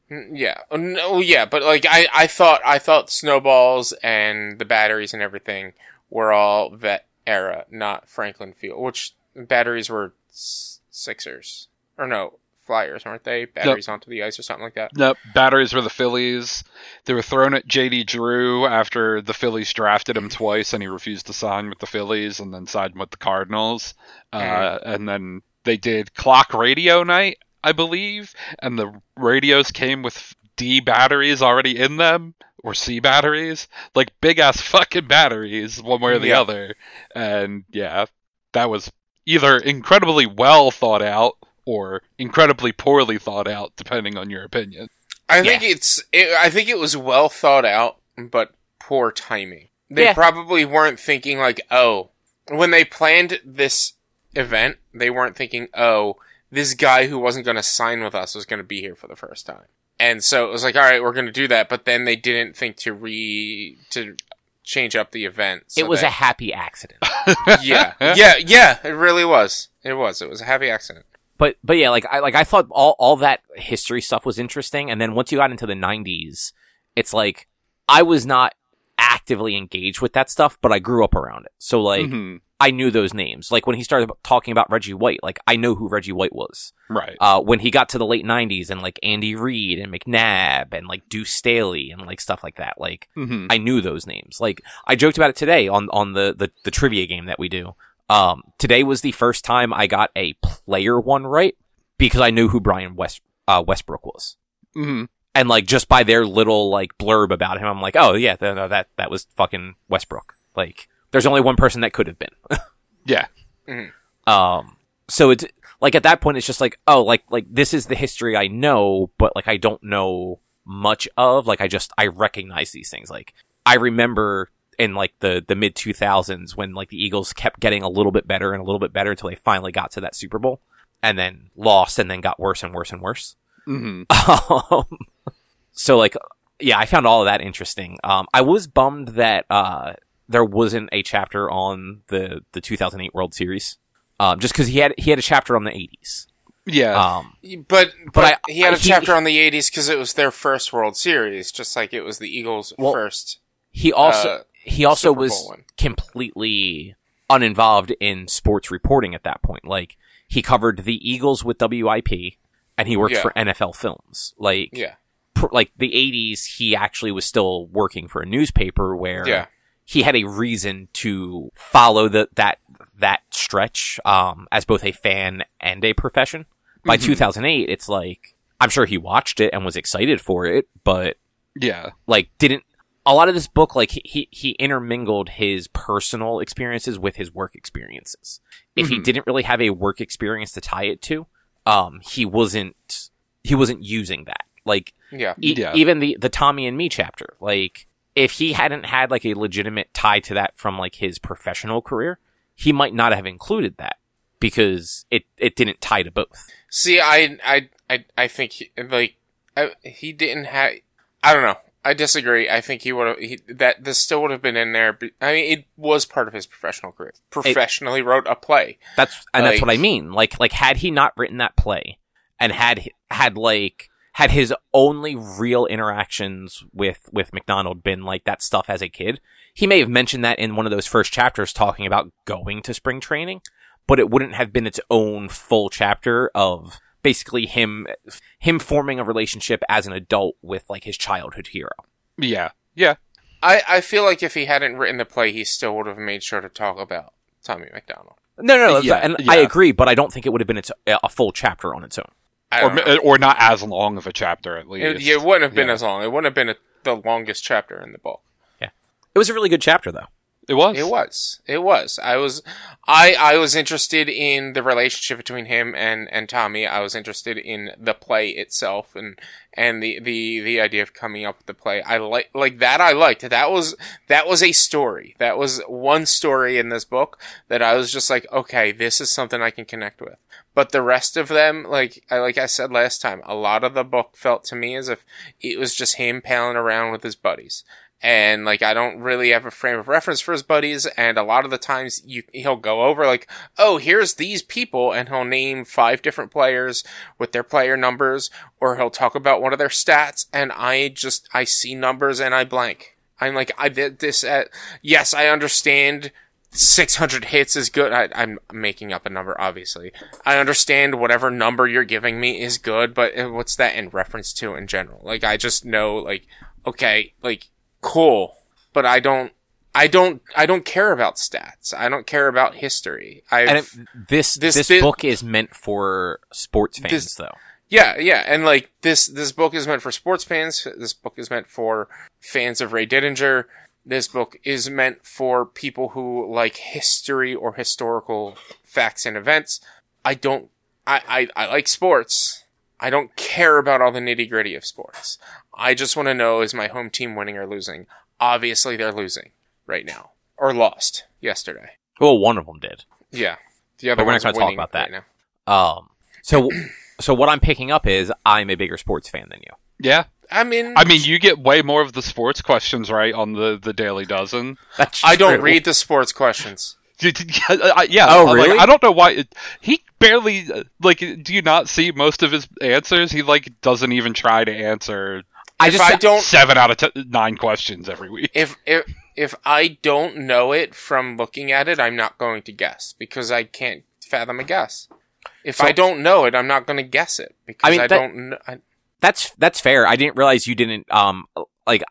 mm, yeah, Oh, no, yeah, but like I, I thought, I thought snowballs and the batteries and everything were all vet era, not Franklin Field. Which batteries were s- Sixers or no Flyers, aren't they? Batteries onto the ice or something like that. Nope. Batteries were the Phillies. They were thrown at JD Drew after the Phillies drafted him twice and he refused to sign with the Phillies and then signed with the Cardinals. Uh, and then they did clock radio night, I believe, and the radios came with D batteries already in them or C batteries, like big ass fucking batteries, one way or the Yeah. other. And yeah, that was either incredibly well thought out or incredibly poorly thought out, depending on your opinion. I think it's. It, I think it was well thought out, but poor timing. They Yeah. probably weren't thinking like, oh, when they planned this event, they weren't thinking, oh, this guy who wasn't going to sign with us was going to be here for the first time, and so it was like, all right, we're going to do that. But then they didn't think to re to change up the event. so it was a happy accident. [LAUGHS] yeah, yeah, yeah. It really was. It was. It was a happy accident. But but yeah, like I like I thought all all that history stuff was interesting, and then once you got into the '90s, it's like I was not actively engaged with that stuff, but I grew up around it, so like Mhm. I knew those names. Like when he started talking about Reggie White, like I know who Reggie White was. Right. Uh, when he got to the late '90s and like Andy Reid and McNabb and like Deuce Staley and like stuff like that, like hmm I knew those names. Like I joked about it today on on the the, the trivia game that we do. Um, today was the first time I got a player one right because I knew who Brian West uh, Westbrook was, hmm and like just by their little like blurb about him, I'm like, oh yeah, th- no, that that was fucking Westbrook. Like, there's only one person that could have been. [LAUGHS] Yeah. Um, so it's like at that point, it's just like, oh, like like this is the history I know, but like I don't know much of. Like I just I recognize these things. Like I remember in like the the mid two thousands when like the Eagles kept getting a little bit better and a little bit better until they finally got to that Super Bowl, and then lost, and then got worse and worse and worse. hmm [LAUGHS] Um, so like, yeah, I found all of that interesting. Um, I was bummed that uh, there wasn't a chapter on the the 2008 World Series, um, just because he had he had a chapter on the 80s. Yeah. Um, But but, I- he had a he- chapter on the '80s because it was their first World Series, just like it was the Eagles' Well, first. he also Uh, he also Super was completely uninvolved in sports reporting at that point. Like he covered the Eagles with WIP, and he worked Yeah. for NFL Films. Like Yeah, pr- like the 80s, he actually was still working for a newspaper where yeah, he had a reason to follow the, that that stretch um, as both a fan and a profession. By Mhm. 2008, it's like I'm sure he watched it and was excited for it, but yeah. like didn't a lot of this book like he he, he intermingled his personal experiences with his work experiences. If he Mhm. didn't really have a work experience to tie it to, um, he wasn't he wasn't using that. Like yeah. E- Yeah. even the the Tommy and me chapter, like if he hadn't had like a legitimate tie to that from like his professional career, he might not have included that because it it didn't tie to both. See, I, I, I, I think he, like I, he didn't have. I don't know. I disagree. I think he would have. That this still would have been in there. I mean, it was part of his professional career. Professionally wrote a play. That's and that's what I mean. Like like had he not written that play and had had like had his only real interactions with with McDonald been like that stuff as a kid, he may have mentioned that in one of those first chapters talking about going to spring training, but it wouldn't have been its own full chapter of basically him him forming a relationship as an adult with like his childhood hero. Yeah. Yeah. I, I feel like if he hadn't written the play, he still would have made sure to talk about Tommy McDonald. No, no, no Yeah, and yeah. I agree, but I don't think it would have been its a full chapter on its own. Or, don't know. or not as long of a chapter, at least. It, it wouldn't have been Yeah. as long. It wouldn't have been a, the longest chapter in the book. Yeah, it was a really good chapter though. It was. It was. It was. I was. I I was interested in the relationship between him and and Tommy. I was interested in the play itself and and the the the idea of coming up with the play. I like like that. I liked that was that was a story. That was one story in this book that I was just like, okay, this is something I can connect with. But the rest of them, like I like I said last time, a lot of the book felt to me as if it was just him palling around with his buddies and like I don't really have a frame of reference for his buddies, and a lot of the times you he'll go over like, oh, here's these people, and he'll name five different players with their player numbers, or he'll talk about one of their stats, and I just I see numbers and I blank. I'm like, I did this at yes, I understand. 600 hits is good. I, I'm making up a number, obviously. I understand whatever number you're giving me is good, but uh, what's that in reference to in general? Like, I just know, like, okay, like, cool, but I don't, I don't, I don't care about stats. I don't care about history. I And it, this This this, thi- book is meant for sports fans, This- though. yeah, yeah, and like this, this book is meant for sports fans. This book is meant for fans of Ray Didinger. This book is meant for people who like history or historical facts and events. I don't, I, I, I like sports. I don't care about all the nitty gritty of sports. I just want to know is my home team winning or losing? Obviously, they're losing right now or lost yesterday. Well, one of them did. Yeah, the other But we're not gonna talk about that. right now. Um, so [CLEARS THROAT] so what I'm picking up is I'm a bigger sports fan than you. Yeah. I mean, I mean, you get way more of the sports questions right on the the Daily Dozen. [LAUGHS] That's I don't true. read the sports questions. [LAUGHS] Did- did- I- yeah. Oh, I'm like, really? I don't know why. It, he barely like. Do you not see most of his answers? He like doesn't even try to answer I if just I don't seven out of t- nine questions every week. if if if I don't know it from looking at it, I'm not going to guess because I can't fathom a guess. If So- I don't know it, I'm not going to guess it because I, I that- don't. Know, I, that's that's fair. I didn't realize you didn't um like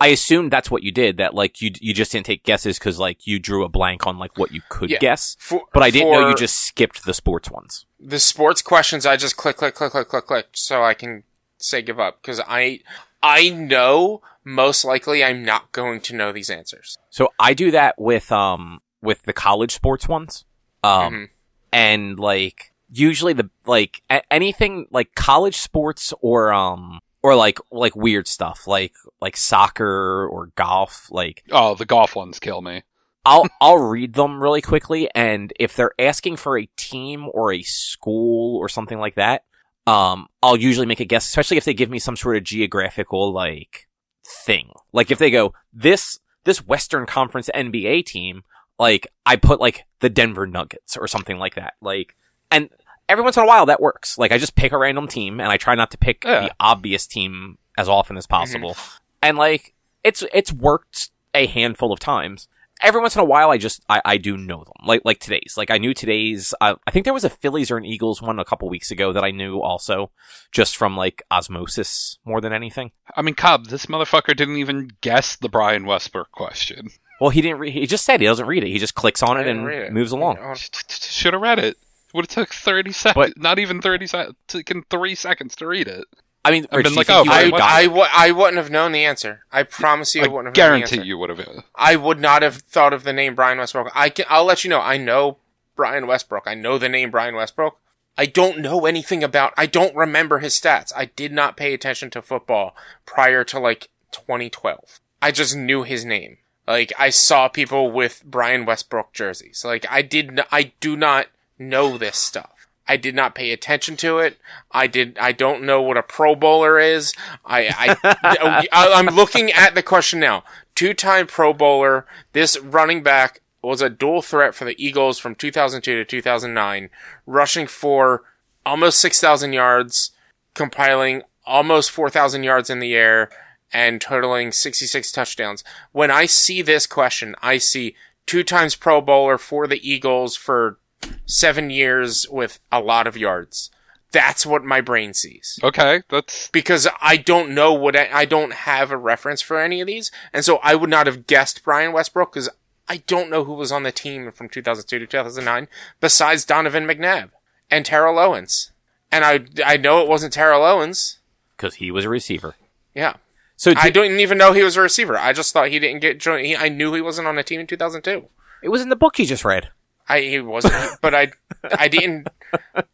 I assumed that's what you did. That like you you just didn't take guesses because like you drew a blank on like what you could Yeah. guess. for, But I didn't know you just skipped the sports ones. the sports questions. I just click, click, click, click, click, click, so I can say give up because I I know most likely I'm not going to know these answers. So I do that with um with the college sports ones. Um Mhm. and like usually the like a- anything like college sports or um or like like weird stuff like like soccer or golf like Oh, the golf ones kill me. I'll I'll read them really quickly and if they're asking for a team or a school or something like that um I'll usually make a guess especially if they give me some sort of geographical like thing. Like if they go this this Western Conference NBA team like I put like the Denver Nuggets or something like that. Like and every once in a while that works. Like I just pick a random team and I try not to pick Yeah. the obvious team as often as possible. And like it's it's worked a handful of times every once in a while I just I, I do know them. Like like today's. Like I knew today's I, I think there was a Phillies or an Eagles one a couple weeks ago that I knew also just from like osmosis more than anything. I mean, Cobb, this motherfucker didn't even guess the Brian Westbrook question. Well, he didn't re- he just said he doesn't read it. He just clicks on it and it. moves along. Oh. Should have read it. Would have took thirty seconds. Not even thirty seconds. Taken three seconds to read it. I mean, I've been like, oh, you Brian I, would've Westbrook. gotten I, it? w- I wouldn't have known the answer. I promise you, I, I wouldn't have known the guarantee answer. you would have. I would not have thought of the name Brian Westbrook. I can, I'll let you know. I know Brian Westbrook. I know the name Brian Westbrook. I don't know anything about. I don't remember his stats. I did not pay attention to football prior to like 2012. I just knew his name. Like I saw people with Brian Westbrook jerseys. Like I did. N- I do not know this stuff. I did not pay attention to it. I did. I don't know what a Pro Bowler is. I, I, [LAUGHS] I I'm looking at the question now. Two-time Pro Bowler. This running back was a dual threat for the Eagles from 2002 to 2009, rushing for almost 6,000 yards, compiling almost 4,000 yards in the air, and totaling 66 touchdowns. When I see this question, I see two times Pro Bowler for the Eagles for seven years with a lot of yards. That's what my brain sees Okay, that's because I don't know what I, I don't have a reference for any of these, and so I would not have guessed Brian Westbrook because I don't know who was on the team from 2002 to 2009 besides Donovan McNabb and Terrell Owens, and I I know it wasn't Terrell Owens. because he was a receiver. Yeah, So I did- didn't even know he was a receiver. I just thought he didn't get joined. I knew he wasn't on a team in 2002. it was in the book you just read. I he wasn't, but I I didn't.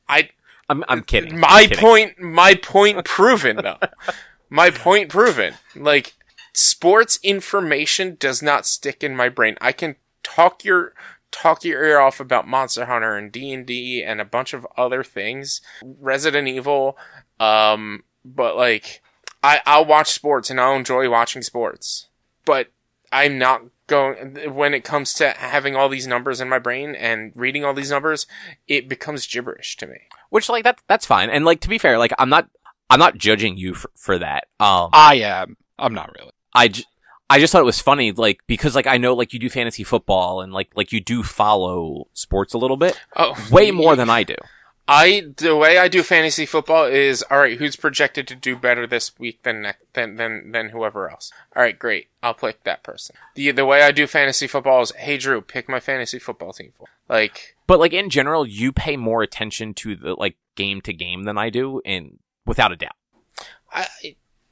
I I'm I'm kidding. my I'm kidding. point my point proven though. My point proven. Like sports information does not stick in my brain. I can talk your talk your ear off about Monster Hunter and D and D and a bunch of other things, Resident Evil. Um, but like I I'll watch sports and I'll enjoy watching sports, but I'm not going when it comes to having all these numbers in my brain and reading all these numbers. It becomes gibberish to me. Which like that's that's fine. And like to be fair, like I'm not I'm not judging you for, for that. Um, I am. I'm not really. I, j- I just thought it was funny, like because like I know like you do fantasy football and like like you do follow sports a little bit, Oh, way [LAUGHS] more than I do. I the way I do fantasy football is all right. Who's projected to do better this week than ne- than than than whoever else? All right, great. I'll pick that person. the The way I do fantasy football is, hey Drew, pick my fantasy football team. For like, But like in general, you pay more attention to the like game to game than I do, and without a doubt, I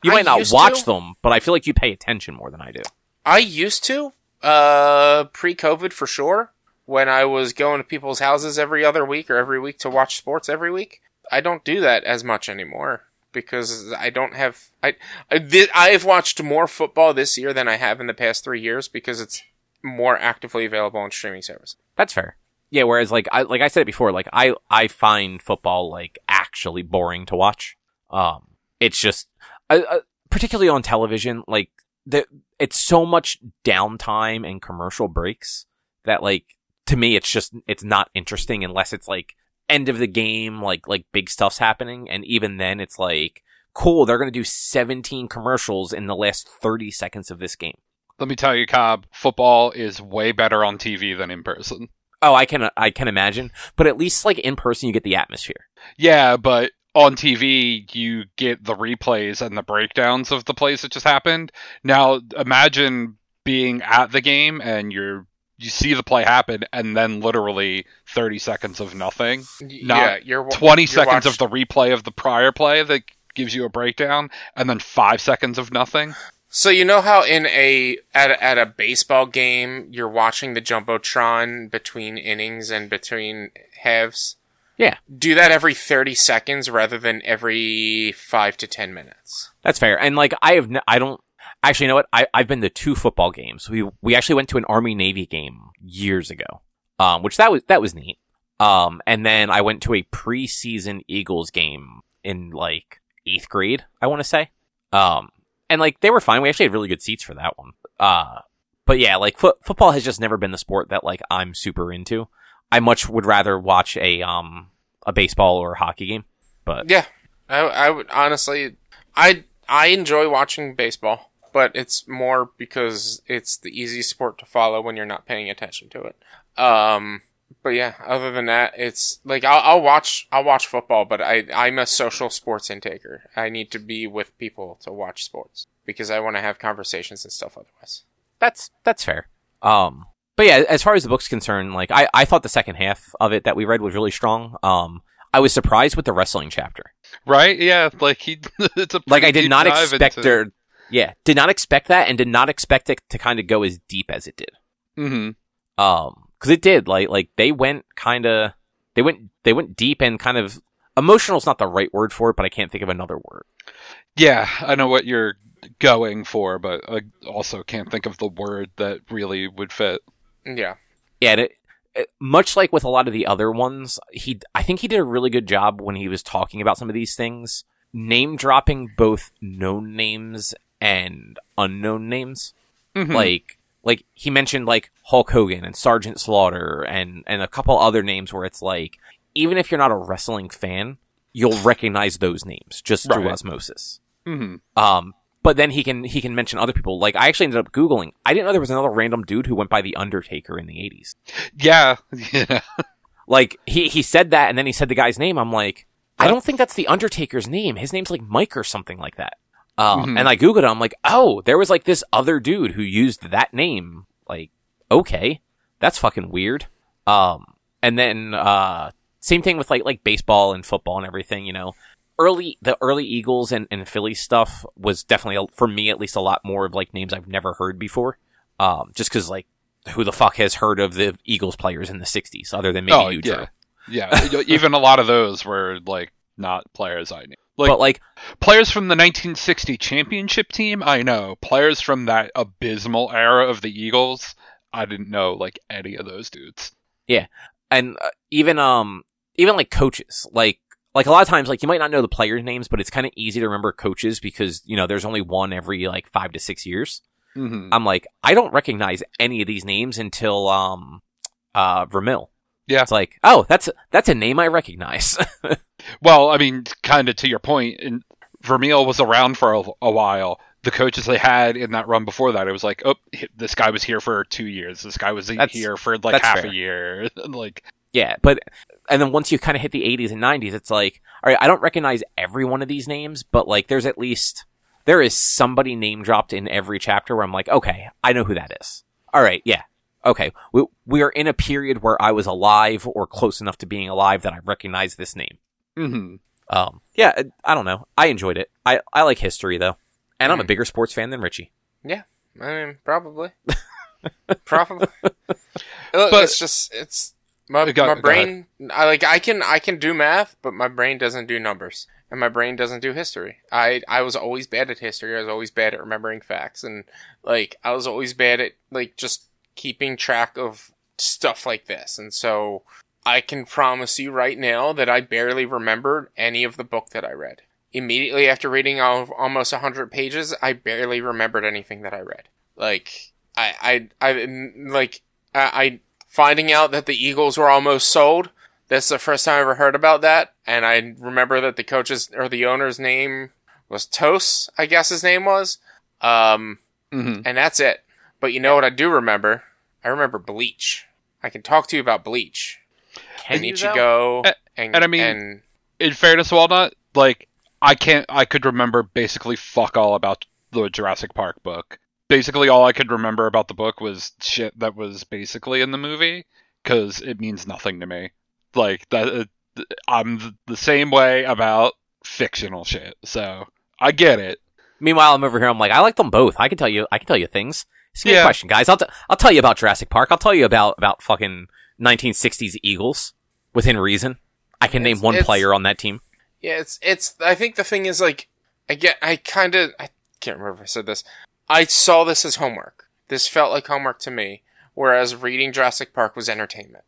you I might not watch to. them, but I feel like you pay attention more than I do. I used to uh pre COVID for sure when I was going to people's houses every other week or every week to watch sports every week. I don't do that as much anymore because I don't have I I thi- I've watched more football this year than I have in the past 3 years because it's more actively available on streaming service. That's fair. Yeah, whereas like I like I said it before, like I I find football like actually boring to watch. Um, it's just uh, uh, particularly on television, like the it's so much downtime and commercial breaks that like to me it's just it's not interesting unless it's like end of the game, like like big stuff's happening, and even then it's like cool. They're gonna do seventeen commercials in the last thirty seconds of this game. Let me tell you, Cobb, football is way better on TV than in person. Oh, I can I can imagine, but at least like in person you get the atmosphere. Yeah, but on TV, you get the replays and the breakdowns of the plays that just happened. Now, imagine being at the game and you're you see the play happen and then literally 30 seconds of nothing. Not yeah, you're 20 you're seconds watch- of the replay of the prior play that gives you a breakdown and then 5 seconds of nothing. So you know how in a at a, at a baseball game you're watching the jumbotron between innings and between halves. Yeah. Do that every 30 seconds rather than every 5 to 10 minutes. That's fair. And like I have, n- I don't actually you know what I I've been to two football games. We we actually went to an Army Navy game years ago, um, which that was that was neat. Um, and then I went to a preseason Eagles game in like eighth grade, I want to say. Um, and like they were fine. We actually had really good seats for that one. Uh, but yeah, like fo- football has just never been the sport that like I'm super into. I much would rather watch a um a baseball or a hockey game. But Yeah. I I would honestly I I enjoy watching baseball, but it's more because it's the easiest sport to follow when you're not paying attention to it. Um but yeah, other than that, it's like I'll, I'll watch I'll watch football, but I I'm a social sports intaker. I need to be with people to watch sports because I want to have conversations and stuff. Otherwise, that's that's fair. Um, but yeah, as far as the book's concerned, like I, I thought the second half of it that we read was really strong. Um, I was surprised with the wrestling chapter. Right? Yeah, like he [LAUGHS] it's a Like I did not expect into- their, yeah, did not expect that, and did not expect it to kind of go as deep as it did. Mhm. Um, because it did. Like like they went kind of, they went they went deep and kind of emotional is not the right word for it, but I can't think of another word. Yeah, I know what you're going for, but I also can't think of the word that really would fit. yeah, Yeah, and it, it, much like with a lot of the other ones, he I think he did a really good job when he was talking about some of these things, name dropping both known names and unknown names. Mhm. Like like he mentioned like Hulk Hogan and Sergeant Slaughter and and a couple other names where it's like even if you're not a wrestling fan, you'll recognize those names just through Right. osmosis. Mhm. Um, but then he can he can mention other people. Like I actually ended up googling. I didn't know there was another random dude who went by the Undertaker in the '80s. Yeah, [LAUGHS] yeah. Like he he said that, and then he said the guy's name. I'm like, I don't think that's the Undertaker's name. His name's like Mike or something like that. Um, Mhm. and I googled. it. I'm like, oh, there was like this other dude who used that name. Like, okay, that's fucking weird. Um, and then uh, same thing with like like baseball and football and everything. You know, early the early Eagles and, and Philly stuff was definitely for me at least a lot more of like names I've never heard before. Um, just because like who the fuck has heard of the Eagles players in the '60s other than maybe Oh, you, yeah. Drew? Yeah, [LAUGHS] even a lot of those were like not players I knew. Like, but like players from the 1960 championship team, I know. Players from that abysmal era of the Eagles, I didn't know like any of those dudes. Yeah, and uh, even um even like coaches like like a lot of times like you might not know the players names but it's kind of easy to remember coaches because you know there's only one every like five to six years hmm i'm like i don't recognize any of these names until um uh Vermeil Yeah. it's like oh that's that's a name i recognize [LAUGHS] Well, I mean, kind of to your point, and Vermeil was around for a, a while. The coaches they had in that run before that, it was like, oh, this guy was here for two years. This guy was That's- here for like half fair. a year. [LAUGHS] like, yeah but and then once you kind of hit the 80s and 90s it's like all right i don't recognize every one of these names but like there's at least there is somebody name dropped in every chapter where i'm like okay i know who that is all right yeah okay we, we are in a period where i was alive or close enough to being alive that i recognize this name mhm. um yeah I- i don't know i enjoyed it i i like history though and i'm a Mm. bigger sports fan than richie Yeah, I mean, probably, [LAUGHS] probably. Look, But- it's just it's my Go- my brain. I like I can I can do math, but my brain doesn't do numbers, and my brain doesn't do history. I I was always bad at history. I was always bad at remembering facts, and like I was always bad at like just keeping track of stuff like this. And so I can promise you right now that I barely remembered any of the book that I read. Immediately after reading al- almost 100 pages, I barely remembered anything that I read. Like, I, I, I, like, I, I, finding out that the Eagles were almost sold, that's the first time I ever heard about that. And I remember that the coach's, or the owner's name was Tose, I guess his name was. Um, Mhm. and that's it. But you know what I do remember? I remember Bleach. I can talk to you about Bleach. Can and you, though? Ichigo. A- and, and I mean- and In fairness, Walnut, like, I can't, I could remember basically fuck all about the Jurassic Park book. Basically, all I could remember about the book was shit that was basically in the movie, because it means nothing to me. Like, that, uh, I'm the same way about fictional shit, so I get it. Meanwhile, I'm over here. I'm like, I like them both. I can tell you. I can tell you things. Ask me a Yeah. question, guys. I'll t- I'll tell you about Jurassic Park. I'll tell you about about fucking 1960s Eagles within reason. I can name one player on that team. Yeah, it's it's. I think the thing is like, I get. I kind of. I can't remember if I said this. I saw this as homework. This felt like homework to me, whereas reading Jurassic Park was entertainment.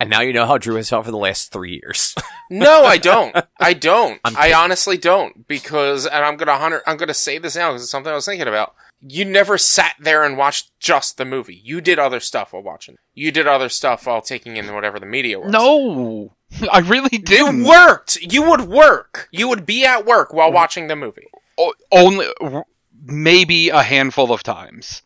And now you know how Drew has felt for the last three years. [LAUGHS] No, I don't. [LAUGHS] I don't. I honestly don't because, and I'm gonna hundred. I'm gonna say this now because it's something I was thinking about. You never sat there and watched just the movie. You did other stuff while watching. You did other stuff while taking in whatever the media was. No, [LAUGHS] I really didn't. worked. You would work. You would be at work while mm. watching the movie. O- only maybe a handful of times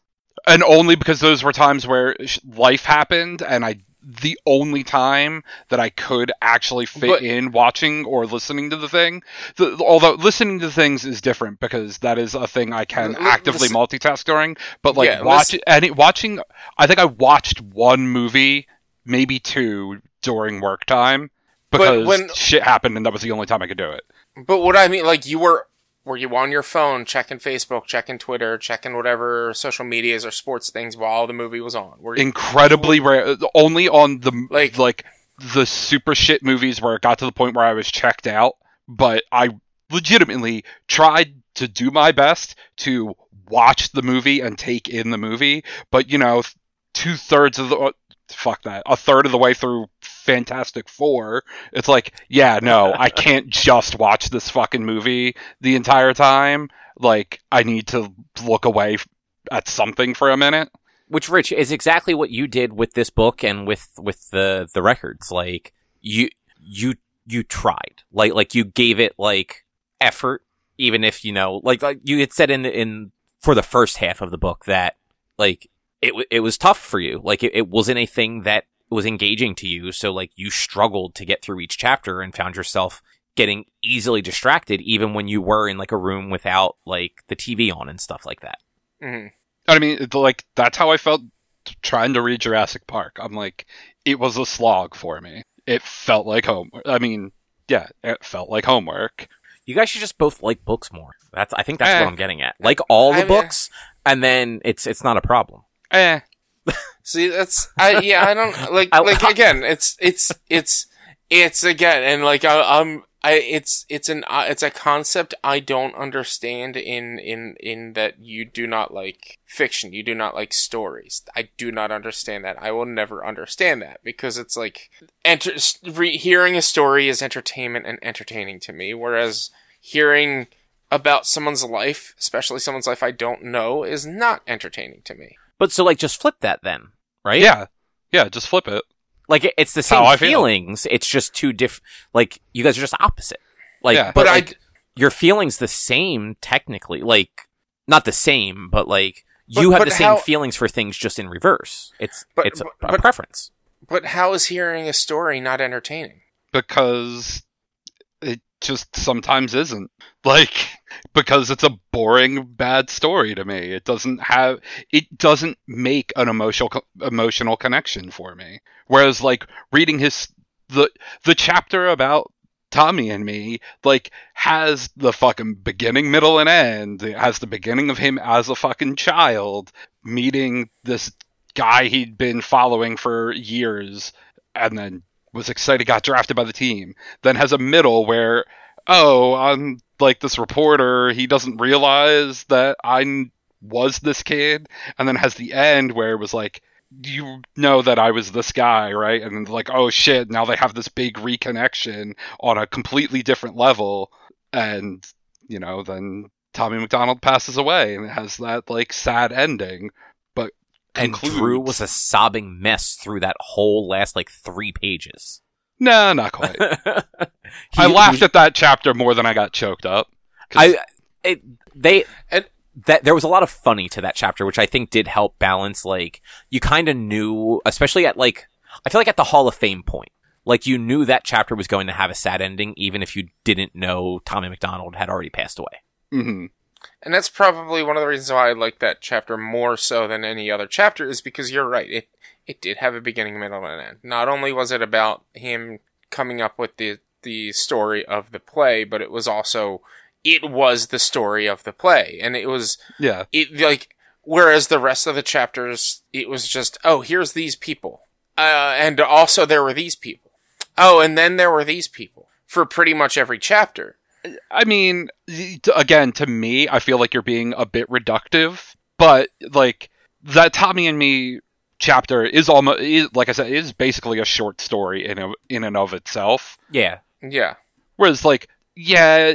and only because those were times where life happened and i the only time that i could actually fit But- in watching or listening to the thing. The, although listening to things is different because that is a thing i can L- actively listen- multitask during. But like Yeah, watch and watching i think i watched one movie maybe two during work time because when- shit happened and that was the only time i could do it. But what I mean, like, you were, were you on your phone checking Facebook, checking Twitter, checking whatever social medias or sports things while the movie was on? Were you, incredibly rare. Only on the Like- like the super shit movies where it got to the point where I was checked out. But I legitimately tried to do my best to watch the movie and take in the movie. But you know, two thirds of the fuck that, a third of the way through Fantastic Four, it's like, yeah, no, I can't [LAUGHS] just watch this fucking movie the entire time. Like, I need to look away at something for a minute. Which, Rich, is exactly what you did with this book and with with the the records. Like you you you tried. Like like you gave it like effort, even if you know, like like you had said in in for the first half of the book that like it it was tough for you. Like it, it wasn't a thing that was engaging to you. So like you struggled to get through each chapter and found yourself getting easily distracted, even when you were in like a room without like the TV on and stuff like that. Mhm. I mean, like that's how I felt trying to read Jurassic Park. I'm like, it was a slog for me. It felt like home. I mean, yeah, it felt like homework. You guys should just both like books more. That's I think that's Eh. what I'm getting at. Like all the I mean- books, and then it's it's not a problem. Eh. [LAUGHS] See, that's I yeah, I don't [LAUGHS] like I- like again. It's it's it's it's again, and like I, I'm I it's it's an uh, it's a concept I don't understand in in in that you do not like fiction, you do not like stories. I do not understand that. I will never understand that because it's like enter re- hearing a story is entertainment and entertaining to me, whereas hearing about someone's life, especially someone's life I don't know, is not entertaining to me. But so like just flip that then, right? Yeah. Yeah, just flip it. Like it- it's the How same I feel. feelings. It's just two diff. Like you guys are just opposite. Like, Yeah. but, But I- like your feelings the same technically. Like not the same, but like you But- have but the same how- feelings for things just in reverse. It's But- it's a, but- a but- preference. But how is hearing a story not entertaining? because it just sometimes isn't. Like because it's a boring bad story to me. It doesn't have it doesn't make an emotional emotional connection for me. Whereas like reading his the the chapter about Tommy and me like has the fucking beginning, middle, and end. It has the beginning of him as a fucking child meeting this guy he'd been following for years, and then was excited, got drafted by the team. Then has a middle where, oh, I'm like this reporter. He doesn't realize that I was this kid, and then has the end where it was like. You know that I was this guy, right? And like, oh shit! Now they have this big reconnection on a completely different level, and you know, then Tommy McDonald passes away, and it has that like sad ending. And concludes- Drew was a sobbing mess through that whole last like three pages. no, not quite. He- [LAUGHS] I he- laughed at that chapter more than I got choked up. I it, they And- that there was a lot of funny to that chapter, which I think did help balance. Like you kind of knew, especially at like I feel like at the Hall of Fame point, like you knew that chapter was going to have a sad ending, even if you didn't know Tommy McDonald had already passed away. Mhm. And that's probably one of the reasons why I like that chapter more so than any other chapter is because you're right. It it did have a beginning, middle, and end. Not only was it about him coming up with the the story of the play, but it was also it was the story of the play, and it was yeah, it like whereas the rest of the chapters it was just oh here's these people uh, and also there were these people oh and then there were these people for pretty much every chapter I mean, again, to me, I feel like you're being a bit reductive, but like that Tommy and me chapter is almost, is, like I said, is basically a short story in a, in and of itself. Yeah, yeah Whereas, like, yeah,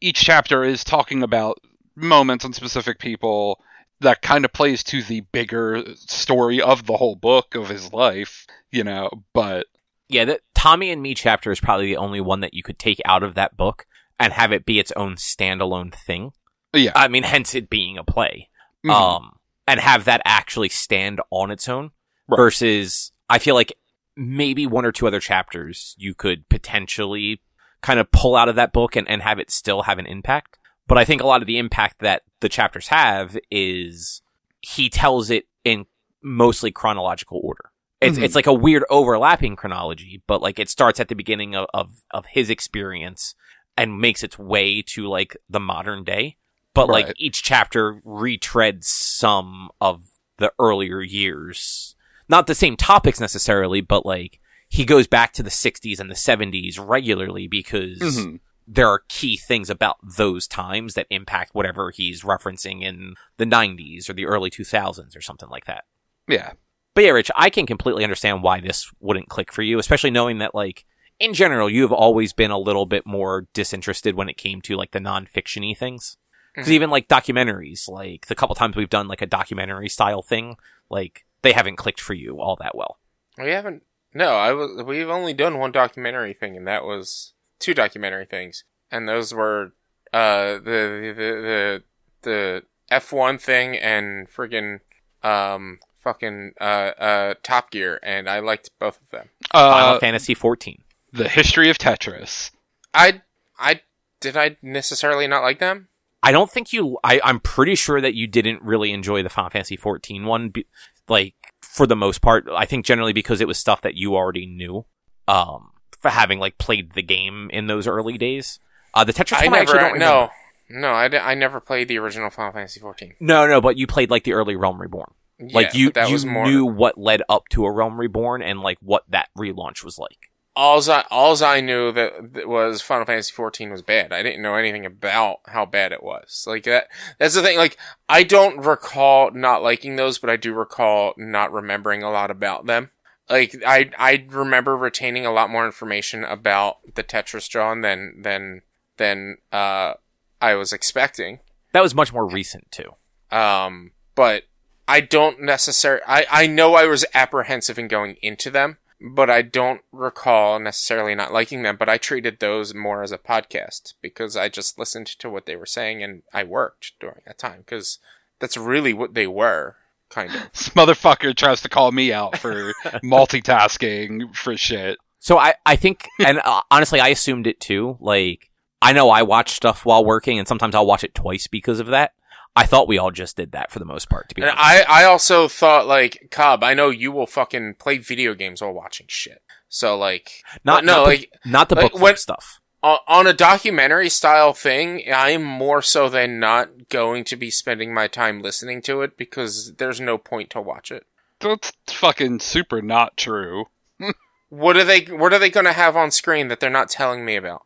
each chapter is talking about moments and specific people that kind of plays to the bigger story of the whole book of his life, you know. But yeah. The Tommy and Me chapter is probably the only one that you could take out of that book and have it be its own standalone thing. yeah, I mean, hence it being a play. Mhm. um, and have that actually stand on its own Right. versus I feel like maybe one or two other chapters you could potentially kind of pull out of that book and, and have it still have an impact. But I think a lot of the impact that the chapters have is he tells it in mostly chronological order. It's, Mhm. it's like a weird overlapping chronology, but like it starts at the beginning of, of, of his experience and makes its way to like the modern day but like each chapter retreads some of the earlier years. Not the same topics necessarily, but like he goes back to the 60s and the 70s regularly because Mhm. there are key things about those times that impact whatever he's referencing in the 90s or the early 2000s or something like that. yeah, But yeah, Rich, I can completely understand why this wouldn't click for you, especially knowing that like in general you have always been a little bit more disinterested when it came to like the non-fictiony things. Because Mhm. even like documentaries, like the couple times we've done like a documentary style thing, like they haven't clicked for you all that well. we haven't no i was we've only done one documentary thing and that was two documentary things and those were uh the the the the f1 thing and friggin um fucking uh uh top gear and i liked both of them Final uh, Fantasy 14. The history of Tetris. I I did I necessarily not like them? I don't think you. I, I'm pretty sure that you didn't really enjoy the Final Fantasy 14 one, be, like for the most part. I think generally because it was stuff that you already knew, um, for having like played the game in those early days. Uh, the Tetris I one I actually don't remember. no no I, I never played the original Final Fantasy 14. No, no, but you played like the early Realm Reborn. like you, but that you was more knew what led up to a Realm Reborn and like what that relaunch was like. Alls I alls I knew that, that was Final Fantasy 14 was bad. I didn't know anything about how bad it was. Like that. That's the thing. Like I don't recall not liking those, but I do recall not remembering a lot about them. Like I I remember retaining a lot more information about the Tetris John than than than uh I was expecting. That was much more recent too. Um, but I don't necessarily. I I know I was apprehensive in going into them, but I don't recall necessarily not liking them. But I treated those more as a podcast because I just listened to what they were saying and I worked during that time because that's really what they were, kind of. This motherfucker tries to call me out for [LAUGHS] multitasking for shit. So I, I think, and uh, honestly, I assumed it too. Like, I know I watch stuff while working, and sometimes I'll watch it twice because of that. I thought we all just did that for the most part, to be And honest. I I also thought like Cobb. I know you will fucking play video games while watching shit. So like not no not the, like not the like, book club when- stuff. on on a documentary style thing, I'm more so than not going to be spending my time listening to it because there's no point to watch it. That's fucking super not true. [LAUGHS] What are they what are they going to have on screen that they're not telling me about?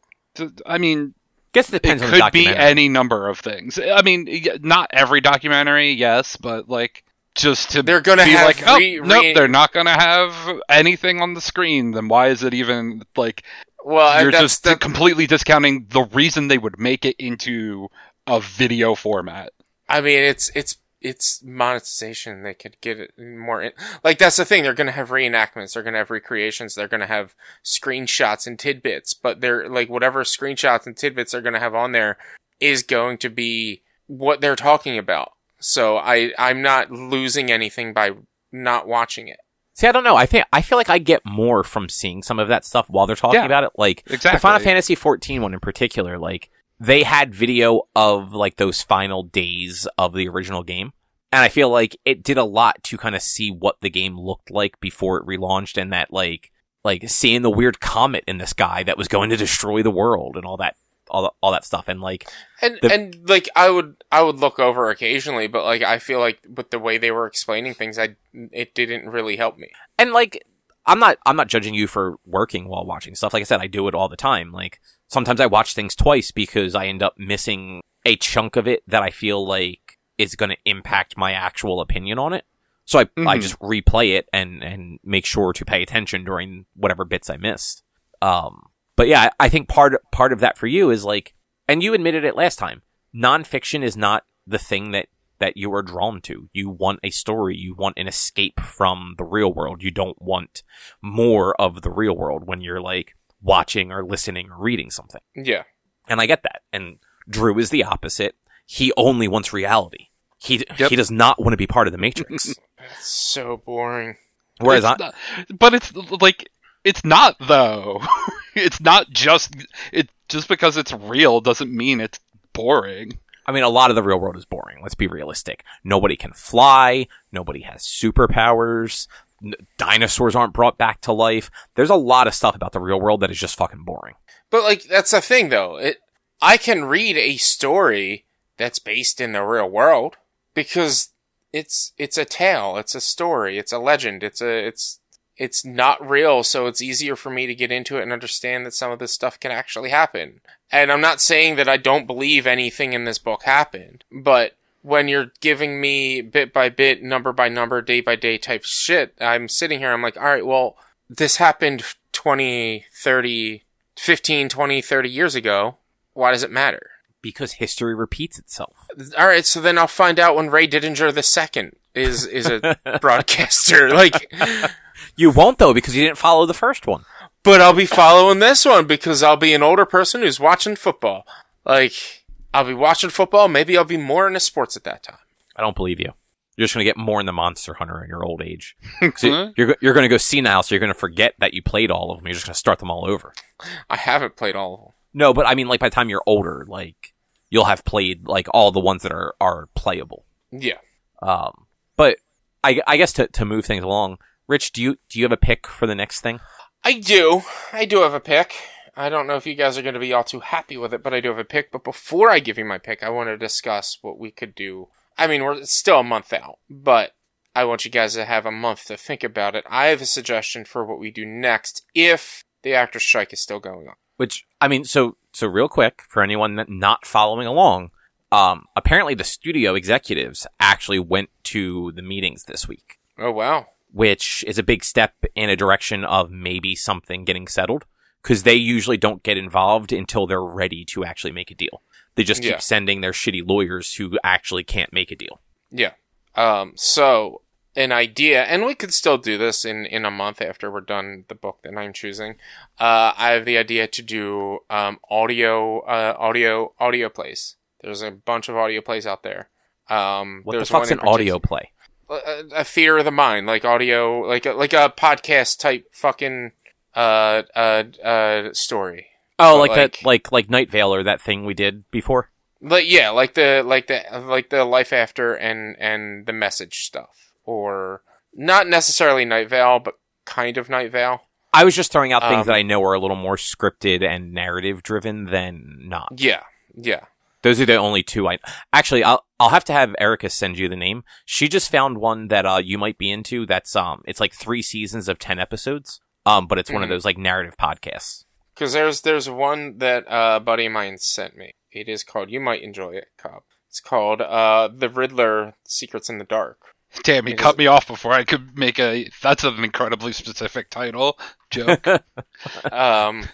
I mean, Guess it it on the could be any number of things. I mean, not every documentary, yes, but like just to They're going to be have like, oh, re- nope, re- they're not going to have anything on the screen. Then why is it even like well, you're that's just the, completely discounting the reason they would make it into a video format? I mean, it's it's it's monetization. They could get it more. In, like that's the thing. They're going to have reenactments. They're going to have recreations. They're going to have screenshots and tidbits. But they're like whatever screenshots and tidbits they're going to have on there is going to be what they're talking about. So I I'm not losing anything by not watching it. See, I don't know. I think I feel like I get more from seeing some of that stuff while they're talking Yeah. about it. Like Exactly. the Final Fantasy 14 one in particular, like they had video of like those final days of the original game. And I feel like it did a lot to kind of see what the game looked like before it relaunched and that like like seeing the weird comet in the sky that was going to destroy the world and all that all, the, all that stuff and like And The- and like I would I would look over occasionally, but like I feel like with the way they were explaining things, I it didn't really help me. and like I'm not I'm not judging you for working while watching stuff. Like I said, I do it all the time. Like sometimes I watch things twice because I end up missing a chunk of it that I feel like is going to impact my actual opinion on it. So I I Mhm. just replay it and and make sure to pay attention during whatever bits I missed. Um, but yeah, I I think part part of that for you is like, and you admitted it last time. Nonfiction is not the thing that that you are drawn to. You want a story. You want an escape from the real world. You don't want more of the real world when you're like watching or listening or reading something. Yeah. And I get that. And Drew is the opposite. He only wants reality. He Yep. he does not want to be part of the Matrix. [LAUGHS] That's so boring. Whereas It's I, not- but it's like it's not though. [LAUGHS] it's not just it just because it's real doesn't mean it's boring. I mean, a lot of the real world is boring. Let's be realistic. Nobody can fly. Nobody has superpowers. N- dinosaurs aren't brought back to life. There's a lot of stuff about the real world that is just fucking boring. But like that's the thing though. It I can read a story that's based in the real world because it's it's a tale, it's a story, it's a legend, it's a it's it's not real, so it's easier for me to get into it and understand that some of this stuff can actually happen. And I'm not saying that I don't believe anything in this book happened, but when you're giving me bit by bit, number by number, day by day type shit, I'm sitting here, I'm like, all right, well, this happened 20, 30, 15, 20, 30 years ago. Why does it matter? Because history repeats itself. All right, so then I'll find out when Ray Didinger the second is is a [LAUGHS] broadcaster. Like, You won't though because you didn't follow the first one. but I'll be following this one because I'll be an older person who's watching football. Like, I'll be watching football. Maybe I'll be more into sports at that time. I don't believe you. You're just gonna get more in the Monster Hunter in your old age. [LAUGHS] So you're you're gonna go senile, so you're gonna forget that you played all of them. You're just gonna start them all over. I haven't played all of them. No, but I mean, like by the time you're older, like you'll have played like all the ones that are are playable. Yeah. Um, but I, I guess to, to move things along, Rich, do you do you have a pick for the next thing? I do. I do have a pick. I don't know if you guys are going to be all too happy with it, but I do have a pick. But before I give you my pick, I want to discuss what we could do. I mean, we're still a month out, but I want you guys to have a month to think about it. I have a suggestion for what we do next if the actor strike is still going on. Which I mean, so so real quick for anyone that not following along, um, apparently the studio executives actually went to the meetings this week, Oh wow. Which is a big step in a direction of maybe something getting settled because they usually don't get involved until they're ready to actually make a deal. They just keep Yeah. sending their shitty lawyers who actually can't make a deal. Yeah. Um, so an idea, and we could still do this in, in a month after we're done the book that I'm choosing. Uh, I have the idea to do, um, audio, uh, audio, audio plays. There's a bunch of audio plays out there. Um, What the fuck's an audio play? A, a theater of the mind, like audio, like a, like a podcast type fucking, uh, uh, uh, story. Oh, like, like- that, like like Night Vale or that thing we did before. Like yeah, like the like the like the life after and and the message stuff, or not necessarily Night Vale, but kind of Night Vale. I was just throwing out things Um, that I know are a little more scripted and narrative driven than not. Yeah, yeah, Those are the only two I actually I'll I'll have to have Erica send you the name. She just found one that uh you might be into that's um it's like 3 seasons of 10 episodes. Um but it's one of Mhm. those like narrative podcasts. because there's there's one that uh, a buddy of mine sent me. It is called. You might enjoy it, Cobb. It's called uh, "The Riddler: Secrets in the Dark." Damn, he It cut is- me off before I could make a. That's an incredibly specific title joke. [LAUGHS] um,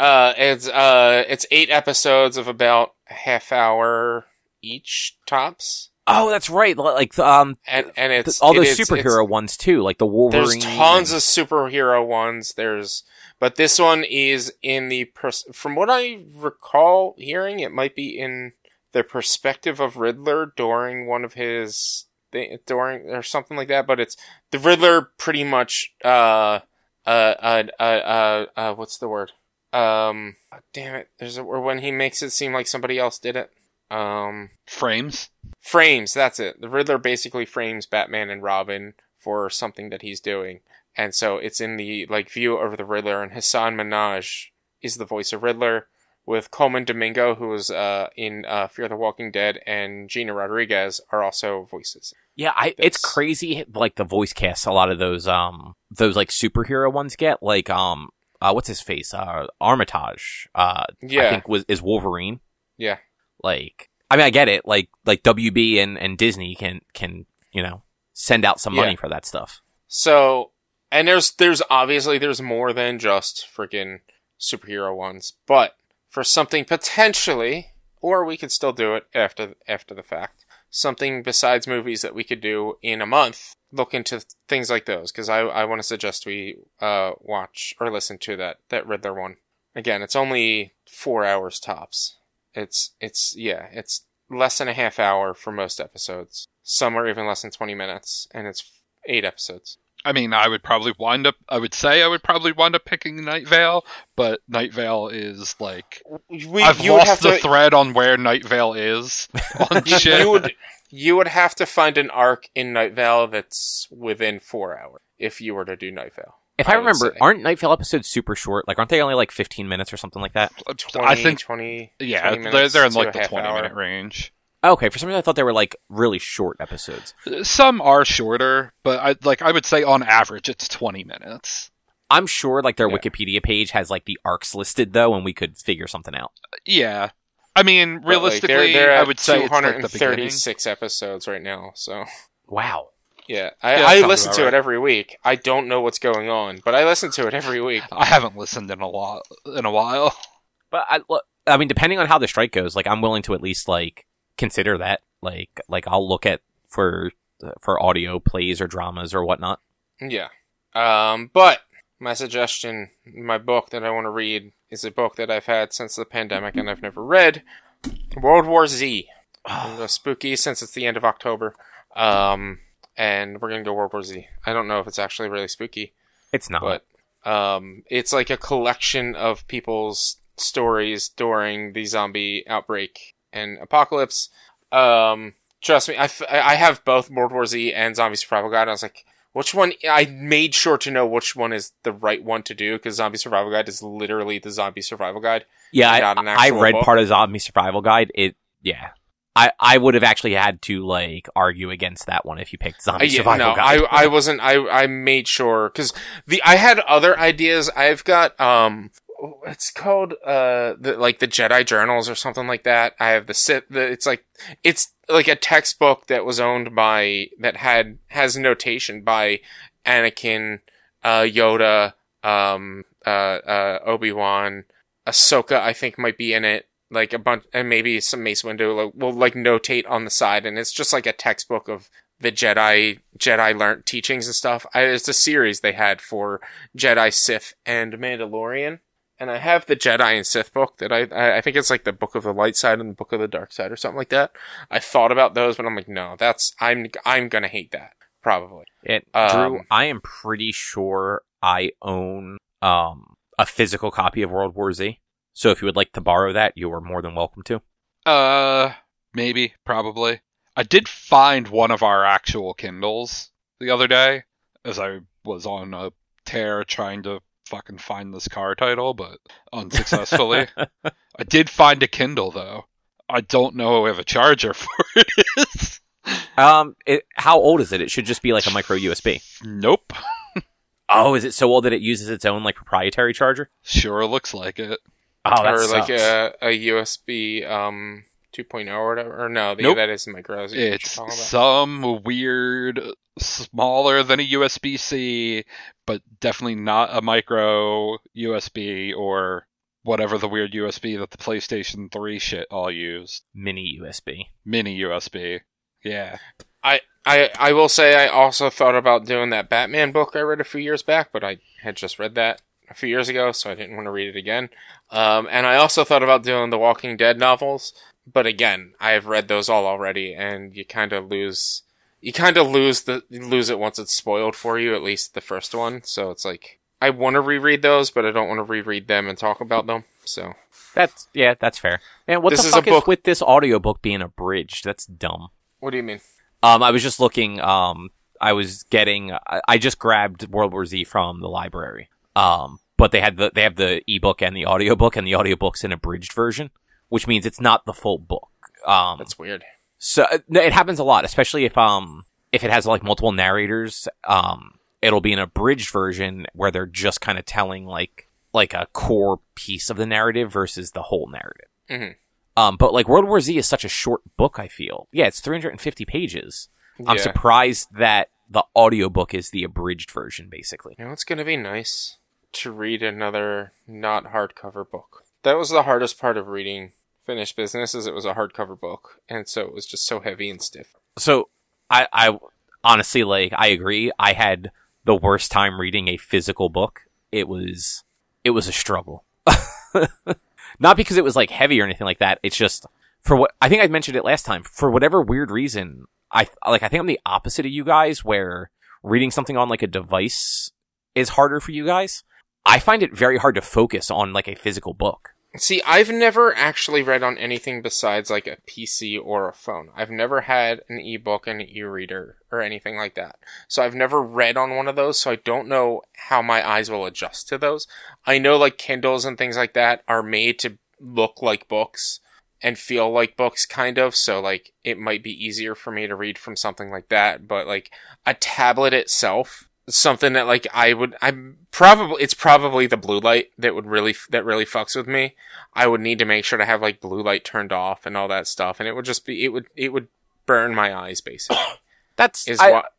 uh, it's uh, it's eight episodes of about a half hour each tops, Oh, that's right. Like um and and it's all those it's- superhero ones too, like the Wolverine. There's tons and- of superhero ones. There's, but this one is in the pers- from what I recall hearing, it might be in the perspective of Riddler during one of his thi- during or something like that. But it's the Riddler pretty much uh uh uh uh uh, uh what's the word um damn it. There's a or when he makes it seem like somebody else did it. Um Frames. frames that's it. The riddler basically frames batman and robin for something that he's doing. And so it's in the like view of the riddler and hasan minhaj is the voice of riddler with colman domingo who was uh, in uh, fear the walking dead and gina rodriguez are also voices. Yeah, I it's crazy like the voice casts a lot of those um those like superhero ones get like um uh what's his face uh Armitage uh I think was is Wolverine yeah like I mean I get it like like WB and and Disney can can you know send out some money Yeah. for that stuff. So, and there's there's obviously there's more than just freaking superhero ones, but for something potentially, or we could still do it after after the fact, something besides movies that we could do in a month. Look into things like those because I I want to suggest we uh watch or listen to that that Riddler one. Again, it's only four hours tops. It's it's yeah, it's less than a half hour for most episodes. Some are even less than twenty minutes, and it's eight episodes. I mean, I would probably wind up. I would say I would probably wind up picking Night Vale, but Night Vale is like We, I've you would have lost the to, thread on where Night Vale is [LAUGHS] on shit. you would you would have to find an arc in Night Vale that's within four hours if you were to do Night Vale. If I, I remember, say. aren't Night Vale episodes super short? Like aren't they only like 15 minutes or something like that? Uh, 20, I think 20, yeah, 20 they're minutes they're in like the twenty hour. minute range. Okay, for some reason I thought they were like really short episodes. Uh, some are shorter, but I like I would say on average it's twenty minutes. I'm sure like their Yeah. Wikipedia page has like the arcs listed though, and we could figure something out. Uh, yeah, I mean But, like, realistically, they're, they're I would say it's like the beginning. 236 episodes right now. So Wow. yeah, I, Yeah, I listen to right. it every week. I don't know what's going on, but I listen to it every week. I haven't listened in a lot in a while. [LAUGHS] But I, look, I mean, depending on how the strike goes, like I'm willing to at least like consider that. Like, like I'll look at for for audio plays or dramas or whatnot. Yeah. Um, but my suggestion, my book that I want to read is a book that I've had since the pandemic and I've never read. World War Z. Spooky since it's the end of October. Um, and we're gonna go World War Z. I don't know if it's actually really spooky, It's not. but um, it's like a collection of people's stories during the zombie outbreak and apocalypse. Um, trust me, I, f- I have both World War Z and Zombie Survival Guide. I was like, Which one? I made sure to know which one is the right one to do because Zombie Survival Guide is literally the Zombie Survival Guide. Yeah, I, I read book. part of Zombie Survival Guide. It, yeah. I, I would have actually had to like argue against that one if you picked Zombie Uh, yeah, Survival no, Guide. I I wasn't. I I made sure because the I had other ideas. I've got um, it's called uh, the like the Jedi Journals or something like that. I have the Sith. The, it's like it's like a textbook that was owned by that had has notation by Anakin, uh, Yoda, um, uh, uh, Obi Wan, Ahsoka. I think might be in it. Like a bunch, and maybe some Mace Windu like, will like notate on the side, and it's just like a textbook of the Jedi Jedi learned teachings and stuff. I, it's a series they had for Jedi, Sith, and Mandalorian. And I have the Jedi and Sith book that I I I think it's like the Book of the Light Side and the Book of the Dark Side or something like that. I thought about those, but I'm like, no, that's I'm I'm gonna hate that probably. It, Um, Drew, I am pretty sure I own um a physical copy of World War Z. So if you would like to borrow that, you are more than welcome to. Uh, maybe, probably. I did find one of our actual Kindles the other day as I was on a tear trying to fucking find this car title, but unsuccessfully. [LAUGHS] I did find a Kindle though. I don't know if a charger [LAUGHS] for it is. um, it, how old is it? It should just be like a micro USB. Nope. Oh, is it so old that it uses its own like proprietary charger? Sure looks like it. Oh, that or sucks. like a, a USB um 2.0 or whatever. Or no, the, Nope. that is micro. Is It's some weird, smaller than a USB C, but definitely not a micro USB or whatever the weird USB that the PlayStation 3 shit all used. mini USB. Mini USB. Yeah. I. I, I will say I also thought about doing that Batman book I read a few years back, but I had just read that a few years ago, so I didn't want to read it again. Um, and I also thought about doing the Walking Dead novels, but again, I've read those all already, and you kind of lose, you kind of lose the lose it once it's spoiled for you. At least the first one, so it's like I want to reread those, but I don't want to reread them and talk about them. So That's yeah, that's fair. And what This the fuck is with this audiobook being abridged? That's dumb. what do you mean? Um, I was just looking. Um, I was getting. I, I just grabbed World War Z from the library. Um, but they had the they have the ebook and the audiobook, and the audiobook's an abridged version, which means it's not the full book. Um, That's weird. so uh, no, it happens a lot, especially if um if it has like multiple narrators. Um, it'll be an abridged version where they're just kind of telling like like a core piece of the narrative versus the whole narrative. Mhm. Um, but like World War Z is such a short book. I feel yeah, it's 350 pages. I'm surprised that the audiobook is the abridged version, basically. You know, it's going to be nice to read another not hardcover book. That was the hardest part of reading Finished Business, is it was a hardcover book, and so it was just so heavy and stiff. So I, I honestly like I agree. I had the worst time reading a physical book. It was it was a struggle. [LAUGHS] Not because it was like heavy or anything like that. It's just for what I think I mentioned it last time. For whatever weird reason, I like I think I'm the opposite of you guys where reading something on like a device is harder for you guys. I find it very hard to focus on like a physical book. See, I've never actually read on anything besides like a PC or a phone. I've never had an ebook an e-reader or anything like that. So I've never read on one of those, so I don't know how my eyes will adjust to those. I know like Kindles and things like that are made to look like books and feel like books kind of, so like it might be easier for me to read from something like that, but like a tablet itself something that like I would I'm probably it's probably the blue light that would really that really fucks with me. I would need to make sure to have like blue light turned off and all that stuff and it would just be it would it would burn my eyes basically. [COUGHS] That's Is I, what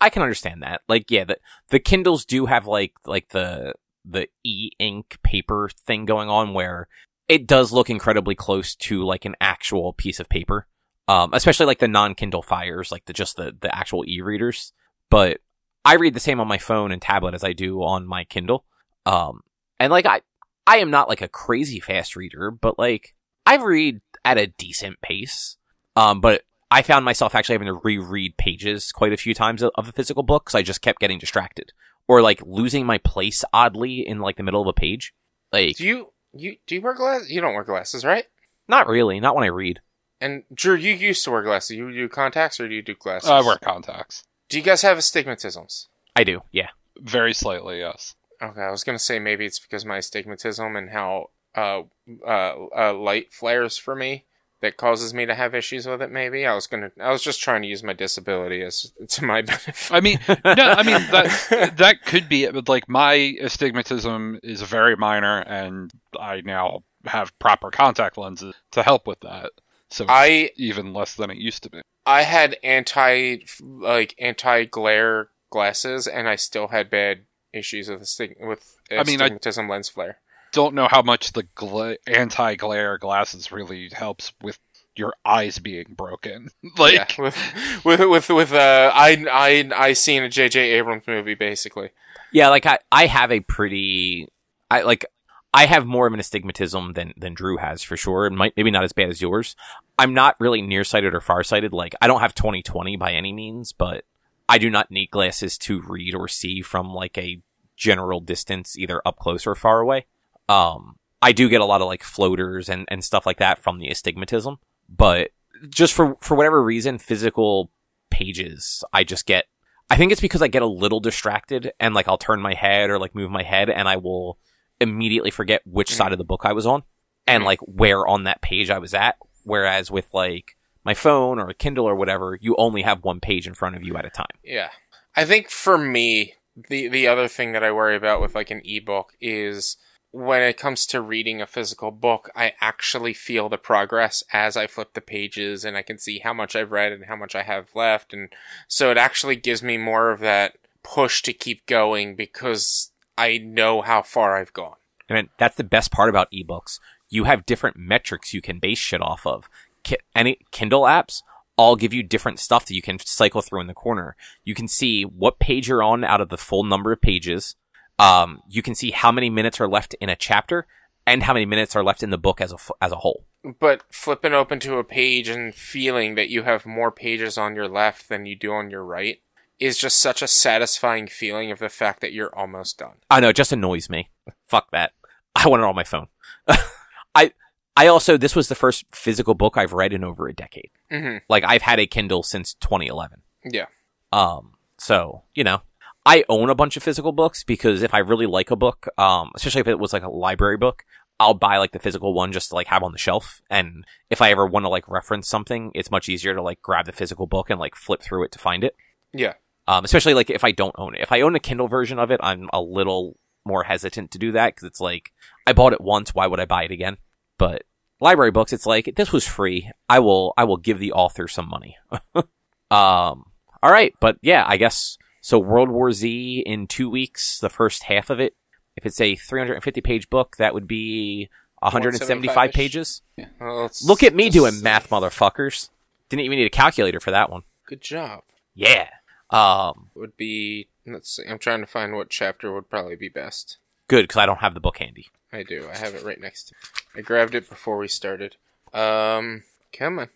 I can understand that. Like, yeah, the the Kindles do have like like the the e ink paper thing going on where it does look incredibly close to like an actual piece of paper. Um, especially like the non Kindle Fires, like the just the the actual e readers. But I read the same on my phone and tablet as I do on my Kindle. Um, and like I I am not like a crazy fast reader, but like I read at a decent pace. Um, but I found myself actually having to reread pages quite a few times of the physical book because I just kept getting distracted or like losing my place oddly in like the middle of a page. Like, do you you do you wear glasses? You don't wear glasses, right? not really, not when I read. And Drew, you used to wear glasses. You do contacts or do you do glasses? I wear contacts. Do you guys have astigmatisms? I do. Yeah. Very slightly, yes. Okay, I was gonna say maybe it's because of my astigmatism and how uh, uh, uh, light flares for me that causes me to have issues with it. Maybe I was gonna. I was just trying to use my disability as to my [LAUGHS] benefit. I mean, no, I mean that [LAUGHS] that could be it, but like my astigmatism is very minor, and I now have proper contact lenses to help with that. So it's I even less than it used to be. I had anti like anti glare glasses, and I still had bad issues with astig- with I mean, I- astigmatism lens flare. Don't know how much the gla- anti-glare glasses really helps with your eyes being broken. [LAUGHS] like, yeah, with with with with uh, I I I seen a J.J. Abrams movie basically. Yeah, like I, I have a pretty, I like, I have more of an astigmatism than than Drew has for sure. Might maybe not as bad as yours. I'm not really nearsighted or farsighted. Like I don't have 20/20 by any means, but I do not need glasses to read or see from like a general distance, either up close or far away. Um, I do get a lot of like floaters and and stuff like that from the astigmatism, but just for for whatever reason, physical pages, I just get I think it's because I get a little distracted and like I'll turn my head or like move my head and I will immediately forget which Mhm. side of the book I was on and Mhm. like where on that page I was at. Whereas with like my phone or a Kindle or whatever, you only have one page in front of you at a time. Yeah. I think for me, the the other thing that I worry about with like an ebook is when it comes to reading a physical book, I actually feel the progress as I flip the pages and I can see how much I've read and how much I have left and so it actually gives me more of that push to keep going because I know how far I've gone. And that's the best part about ebooks. You have different metrics you can base shit off of. Ki- any Kindle apps all give you different stuff that you can cycle through in the corner. You can see what page you're on out of the full number of pages. Um, you can see how many minutes are left in a chapter and how many minutes are left in the book as a f- as a whole. But flipping open to a page and feeling that you have more pages on your left than you do on your right is just such a satisfying feeling of the fact that you're almost done. I know, it just annoys me. Fuck that. I want it on my phone. [LAUGHS] I I also this was the first physical book I've read in over a decade. hmm Like I've had a Kindle since 2011. Yeah. Um, so, you know, I own a bunch of physical books because if I really like a book, um, especially if it was like a library book, I'll buy like the physical one just to like have on the shelf. And if I ever want to like reference something, it's much easier to like grab the physical book and like flip through it to find it. Yeah. Um, especially like if I don't own it. If I own a Kindle version of it, I'm a little more hesitant to do that because it's like I bought it once, why would I buy it again? But library books, it's like this was free. I will I will give the author some money. [LAUGHS] um, all right, but yeah, I guess so. World War Z in two weeks, the first half of it. If it's a 350 page book, that would be 175 175-ish. pages. Well, Look at me doing math, motherfuckers. Didn't even need a calculator for that one. Good job. Yeah. Um, Would be. Let's see. I'm trying to find what chapter would probably be best. good because I don't have the book handy. I do. I have it right next to. Me. I grabbed it before we started. Um, come on.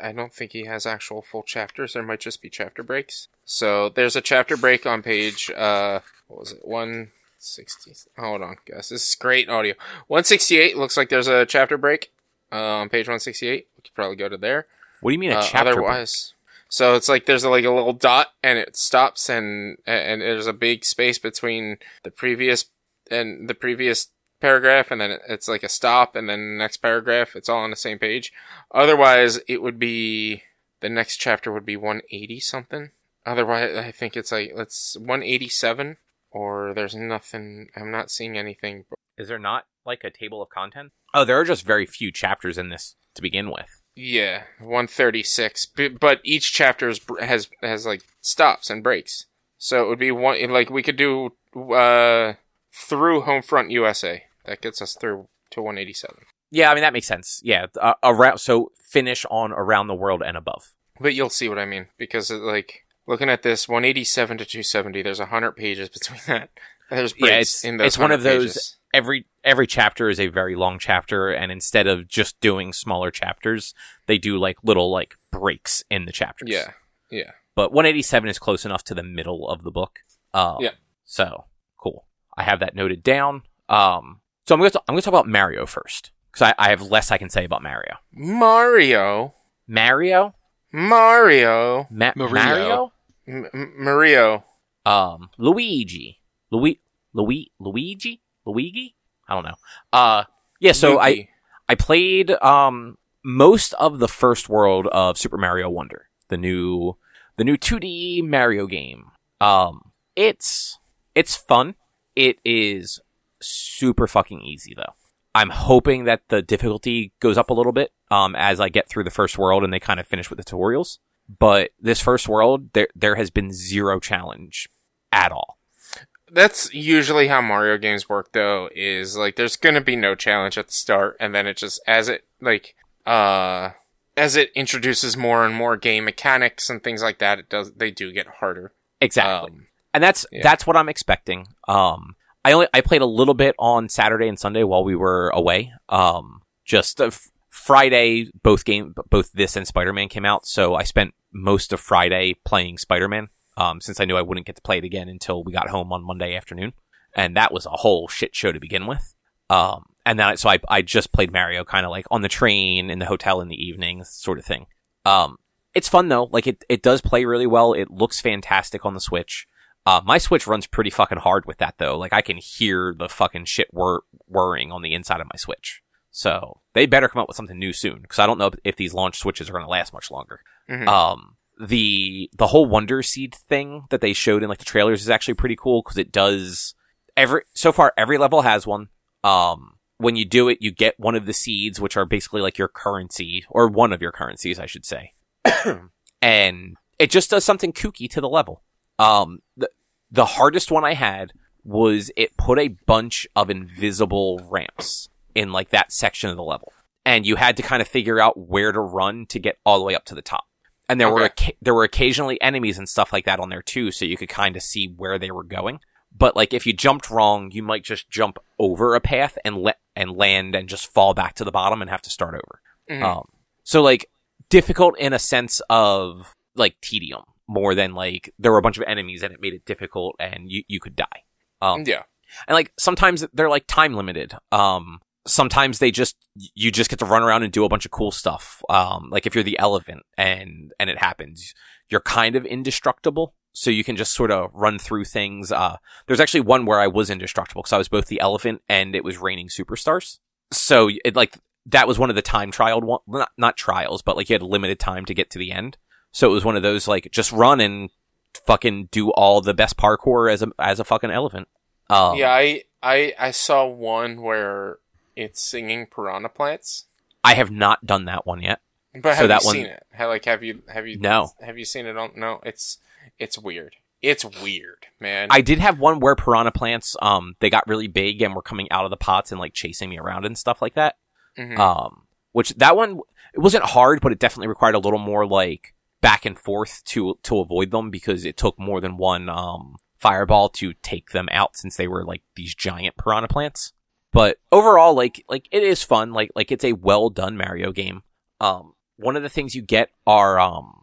I- don't think he has actual full chapters. There might just be chapter breaks. So there's a chapter break on page. Uh, what was it? One sixty. Hold on, guys. This is great audio. One sixty eight. Looks like there's a chapter break. Uh, on page one sixty eight. We could probably go to there. What do you mean a Uh, chapter? break? So it's like there's like a little dot and it stops and and there's a big space between the previous and the previous paragraph and then it's like a stop and then the next paragraph it's all on the same page. Otherwise, it would be the next chapter would be 180 something. Otherwise, I think it's like let's 187 or there's nothing. I'm not seeing anything. Is there not like a table of contents? Oh, there are just very few chapters in this to begin with. Yeah, 136. But each chapter is, has has like stops and breaks. So it would be one like we could do uh through Homefront USA. That gets us through to 187. Yeah, I mean that makes sense. Yeah, uh, around so finish on around the world and above. But you'll see what I mean because it, like looking at this 187 to 270 there's 100 pages between [LAUGHS] that. There's breaks Yeah, it's- in those it's one of 100 those- pages. Every every chapter is a very long chapter, and instead of just doing smaller chapters, they do like little like breaks in the chapters. Yeah. Yeah. but 187 is close enough to the middle of the book. Um, Yeah. So cool. I have that noted down. Um, so I'm going to I'm going to talk about Mario first because I, I have less I can say about Mario. Mario. Mario, Mario. Ma- Mario. Mario. M- M- Mario. um, Luigi, Louis, Louis, Luigi, Luigi. I don't know. Uh, yeah. So I I played um most of the first world of Super Mario Wonder, the new the new 2D Mario game. Um, it's it's fun. It is super fucking easy though. I'm hoping that the difficulty goes up a little bit um as I get through the first world and they kind of finish with the tutorials. But this first world, there there has been zero challenge at all. That's usually how Mario games work though, is like there's gonna be no challenge at the start and then it just as it like uh as it introduces more and more game mechanics and things like that, it does they do get harder. Exactly. Um, and that's Yeah. that's what I'm expecting. Um, I only I played a little bit on Saturday and Sunday while we were away. Um, just uh, f- Friday, both game, both this and Spider Man came out, so I spent most of Friday playing Spider Man. Um, since I knew I wouldn't get to play it again until we got home on Monday afternoon, and that was a whole shit show to begin with. Um, and then so I I just played Mario kind of like on the train in the hotel in the evening, sort of thing. Um, it's fun though. Like it, it does play really well. It looks fantastic on the Switch. Uh, my Switch runs pretty fucking hard with that though. Like I can hear the fucking shit whir- whirring on the inside of my Switch. So they better come up with something new soon because I don't know if these launch Switches are going to last much longer. mhm. Um, the the whole Wonder Seed thing that they showed in like the trailers is actually pretty cool because it does every so far every level has one. Um, when you do it, you get one of the seeds, which are basically like your currency or one of your currencies, I should say, [COUGHS] and it just does something kooky to the level. Um, the the hardest one I had was it put a bunch of invisible ramps in like that section of the level, and you had to kind of figure out where to run to get all the way up to the top. And there were Okay. occa- there were occasionally enemies and stuff like that on there too, so you could kind of see where they were going. But like if you jumped wrong, you might just jump over a path and let and land and just fall back to the bottom and have to start over. Mhm. Um, so like difficult in a sense of like tedium more than like there were a bunch of enemies and it made it difficult and you you could die. Um, yeah. and like sometimes they're like time limited. Um, sometimes they just you just get to run around and do a bunch of cool stuff. Um, like if you're the elephant and and it happens, you're kind of indestructible. So you can just sort of run through things. Uh, there's actually one where I was indestructible because I was both the elephant and it was raining superstars. So it like that was one of the time trialed one, not not trials, but like you had limited time to get to the end. So it was one of those like just run and fucking do all the best parkour as a as a fucking elephant. Um, yeah, I, I I saw one where it's singing piranha plants. I have not done that one yet. But So have you one- seen it? How, like have you have you No. have you seen it on no, it's it's weird. It's weird, man. I did have one where piranha plants, um, they got really big and were coming out of the pots and like chasing me around and stuff like that. Mhm. Um, which that one, it wasn't hard, but it definitely required a little more like back and forth to, to avoid them because it took more than one, um, fireball to take them out since they were like these giant piranha plants. But overall, like, like it is fun. Like, like it's a well done Mario game. Um, one of the things you get are, um,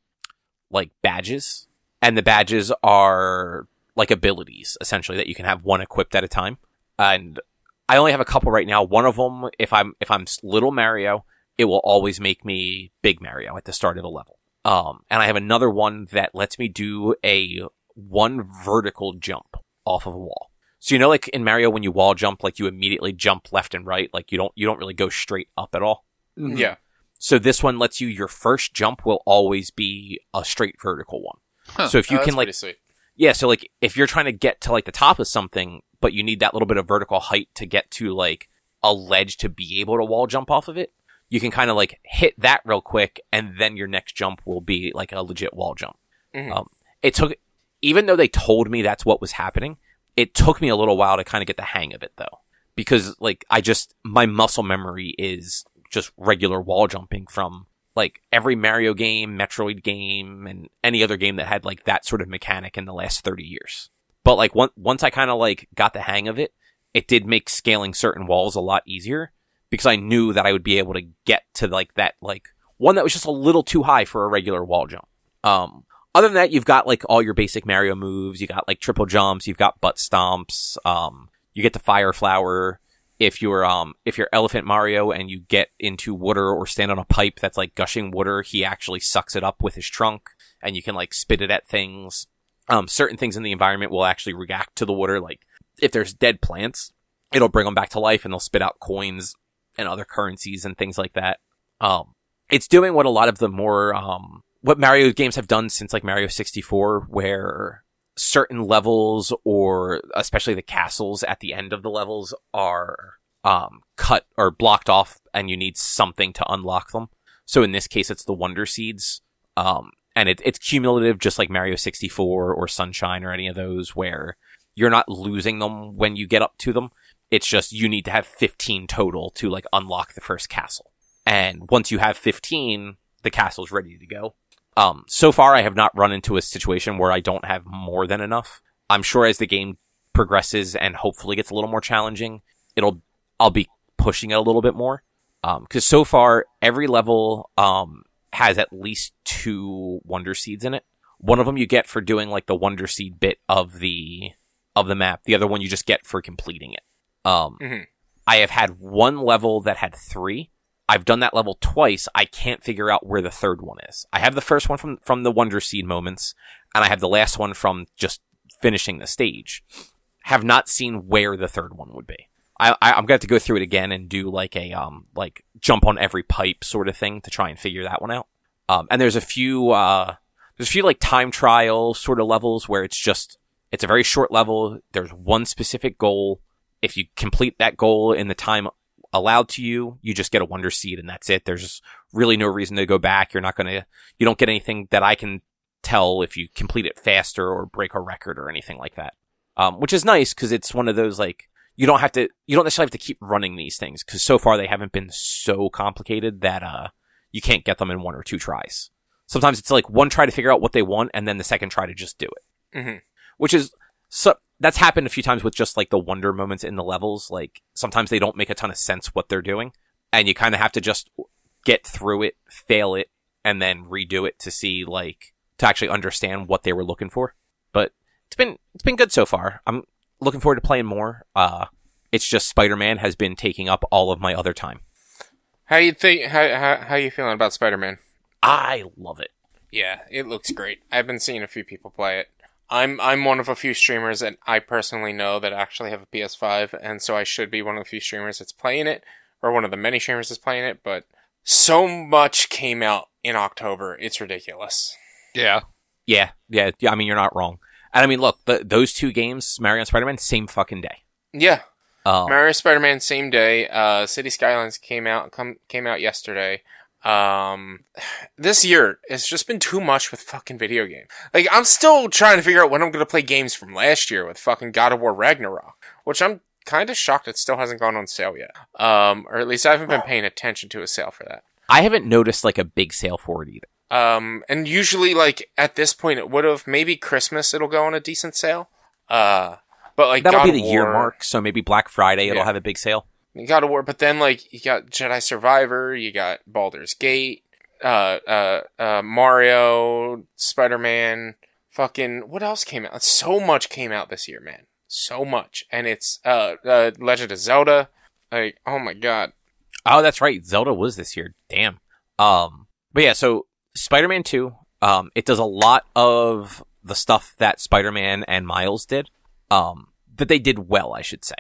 like badges and the badges are like abilities essentially that you can have one equipped at a time. And I only have a couple right now. One of them, if I'm if I'm little Mario, it will always make me big Mario at the start of the level. Um, and I have another one that lets me do a one vertical jump off of a wall. So you know, like in Mario, when you wall jump, like you immediately jump left and right, like you don't you don't really go straight up at all. Mhm. yeah. So this one lets you your first jump will always be a straight vertical one. Huh. So if you Oh, can that's like sweet. yeah, so like if you're trying to get to like the top of something, but you need that little bit of vertical height to get to like a ledge to be able to wall jump off of it, you can kind of like hit that real quick, and then your next jump will be like a legit wall jump. Mhm. Um, it took, even though they told me that's what was happening, it took me a little while to kind of get the hang of it though, because like I just my muscle memory is just regular wall jumping from like every Mario game, Metroid game, and any other game that had like that sort of mechanic in the last 30 years. But like one, once I kind of like got the hang of it, it did make scaling certain walls a lot easier because I knew that I would be able to get to like that, like one that was just a little too high for a regular wall jump. Um, other than that, you've got like all your basic Mario moves. You got like triple jumps. You've got butt stomps. Um, you get the fire flower. If you're um if you're Elephant Mario and you get into water or stand on a pipe that's like gushing water, he actually sucks it up with his trunk, and you can like spit it at things. Um, certain things in the environment will actually react to the water. Like if there's dead plants, it'll bring them back to life and they'll spit out coins and other currencies and things like that. Um, it's doing what a lot of the more, um, what Mario games have done since like Mario 64, where certain levels or especially the castles at the end of the levels are, um, cut or blocked off and you need something to unlock them. So in this case, it's the Wonder Seeds. Um, and it, it's cumulative, just like Mario 64 or Sunshine or any of those where you're not losing them when you get up to them. It's just you need to have 15 total to like unlock the first castle. And once you have 15, the castle's ready to go. Um, so far I have not run into a situation where I don't have more than enough. I'm sure as the game progresses and hopefully gets a little more challenging, it'll, I'll be pushing it a little bit more. Um, cause so far every level, um, has at least two wonder seeds in it. One of them you get for doing like the wonder seed bit of the, of the map. The other one you just get for completing it. Um, Mhm. I have had one level that had three. I've done that level twice. I can't figure out where the third one is. I have the first one from, from the Wonder Seed moments, and I have the last one from just finishing the stage. Have not seen where the third one would be. I, I, I'm going to have to go through it again and do like a, um, like jump on every pipe sort of thing to try and figure that one out. Um, and there's a few, uh, there's a few like time trial sort of levels where it's just, it's a very short level. There's one specific goal. If you complete that goal in the time allowed to you, you just get a wonder seed and that's it. There's really no reason to go back. You're not going to, you don't get anything that I can tell if you complete it faster or break a record or anything like that. Um, which is nice because it's one of those like, you don't have to, you don't necessarily have to keep running these things because so far they haven't been so complicated that, uh, you can't get them in one or two tries. Sometimes it's like one try to figure out what they want and then the second try to just do it hmm which is so that's happened a few times with just like the wonder moments in the levels. Like sometimes they don't make a ton of sense what they're doing, and you kind of have to just get through it, fail it, and then redo it to see like to actually understand what they were looking for. But it's been it's been good so far. I'm looking forward to playing more. Uh, it's just Spider Man has been taking up all of my other time. How you think? How how how you feeling about Spider Man? I love it. Yeah, it looks great. I've been seeing a few people play it. I'm I'm one of a few streamers that I personally know that actually have a PS5, and so I should be one of the few streamers that's playing it, or one of the many streamers that's playing it. But so much came out in October, it's ridiculous. Yeah. Yeah, yeah, yeah. I mean, you're not wrong. And I mean, look, the, those two games, Mario and Spider Man, same fucking day. Yeah, Um, Mario Spider Man same day. Uh, Cities Skylines came out come came out yesterday. Um, this year it's just been too much with fucking video game. Like I'm still trying to figure out when I'm gonna play games from last year with fucking God of War Ragnarok, which I'm kind of shocked it still hasn't gone on sale yet. Um, or at least I haven't been paying attention to a sale for that. I haven't noticed like a big sale for it either. Um, and usually like at this point it would have maybe Christmas it'll go on a decent sale. Uh, but like That'll God be the year mark, so maybe Black Friday it'll Yeah. have a big sale. You got to War, but then like you got Jedi Survivor, you got Baldur's Gate, uh, uh, uh, Mario, Spider Man, fucking what else came out? So much came out this year, man. So much, and it's uh, uh Legend of Zelda. Like, oh my god, Oh, that's right. Zelda was this year. Damn. Um, but yeah, so Spider-Man 2, um, it does a lot of the stuff that Spider-Man and Miles did. Um, that they did well, I should say.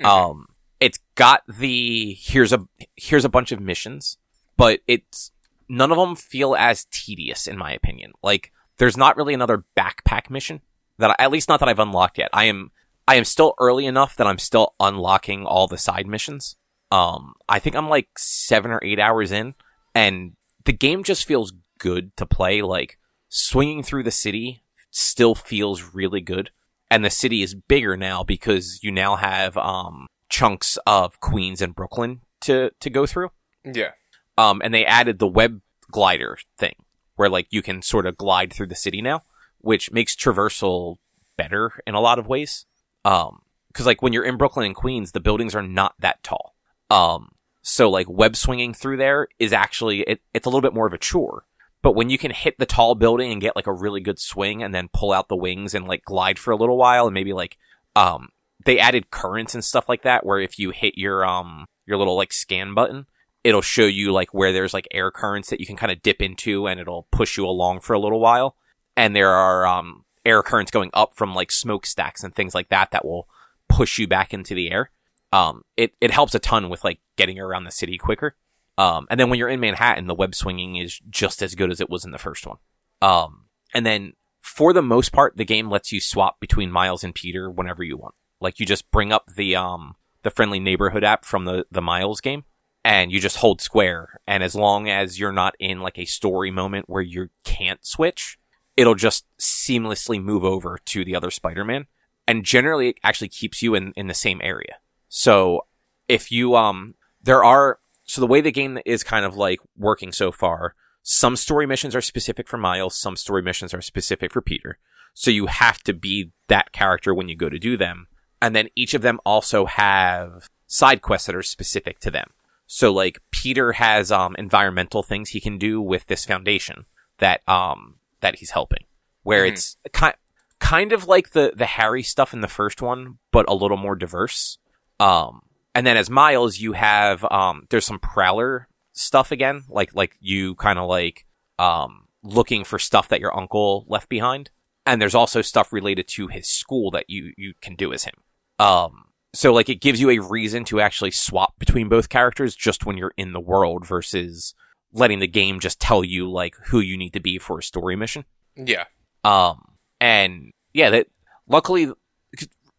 Mhm. Um, it's got the, here's a, here's a bunch of missions, but it's, none of them feel as tedious in my opinion. Like, there's not really another backpack mission that, at least not that I've unlocked yet. I am, I am still early enough that I'm still unlocking all the side missions. Um, I think I'm like seven or eight hours in, and the game just feels good to play. Like swinging through the city still feels really good, and the city is bigger now because you now have um chunks of Queens and Brooklyn to to go through. yeah, Um, and they added the web glider thing, where like you can sort of glide through the city now, which makes traversal better in a lot of ways. Um, cause like when you're in Brooklyn and Queens, the buildings are not that tall. Um, so like web swinging through there is actually, it, it's a little bit more of a chore. But when you can hit the tall building and get like a really good swing and then pull out the wings and like glide for a little while and maybe like, um, they added currents and stuff like that where if you hit your, um, your little like scan button, it'll show you like where there's like air currents that you can kind of dip into and it'll push you along for a little while. And there are, um, air currents going up from like smokestacks and things like that that will push you back into the air. Um, it, it helps a ton with like getting around the city quicker. Um, and then when you're in Manhattan, the web swinging is just as good as it was in the first one. Um, and then for the most part, the game lets you swap between Miles and Peter whenever you want. Like you just bring up the, um, the friendly neighborhood app from the, the Miles game and you just hold square. And as long as you're not in like a story moment where you can't switch, it'll just seamlessly move over to the other Spider-Man. And generally it actually keeps you in, in the same area. So if you, um, there are, so the way the game is kind of like working so far, some story missions are specific for Miles, some story missions are specific for Peter. So you have to be that character when you go to do them. And then each of them also have side quests that are specific to them. So like Peter has um environmental things he can do with this foundation that um that he's helping. Where Mhm. it's kind kind of like the the Harry stuff in the first one, but a little more diverse. Um and then as Miles you have um there's some prowler stuff again, like like you kind of like um looking for stuff that your uncle left behind. And there's also stuff related to his school that you you can do as him. Um so like it gives you a reason to actually swap between both characters just when you're in the world versus letting the game just tell you like who you need to be for a story mission. Yeah. Um and yeah, that luckily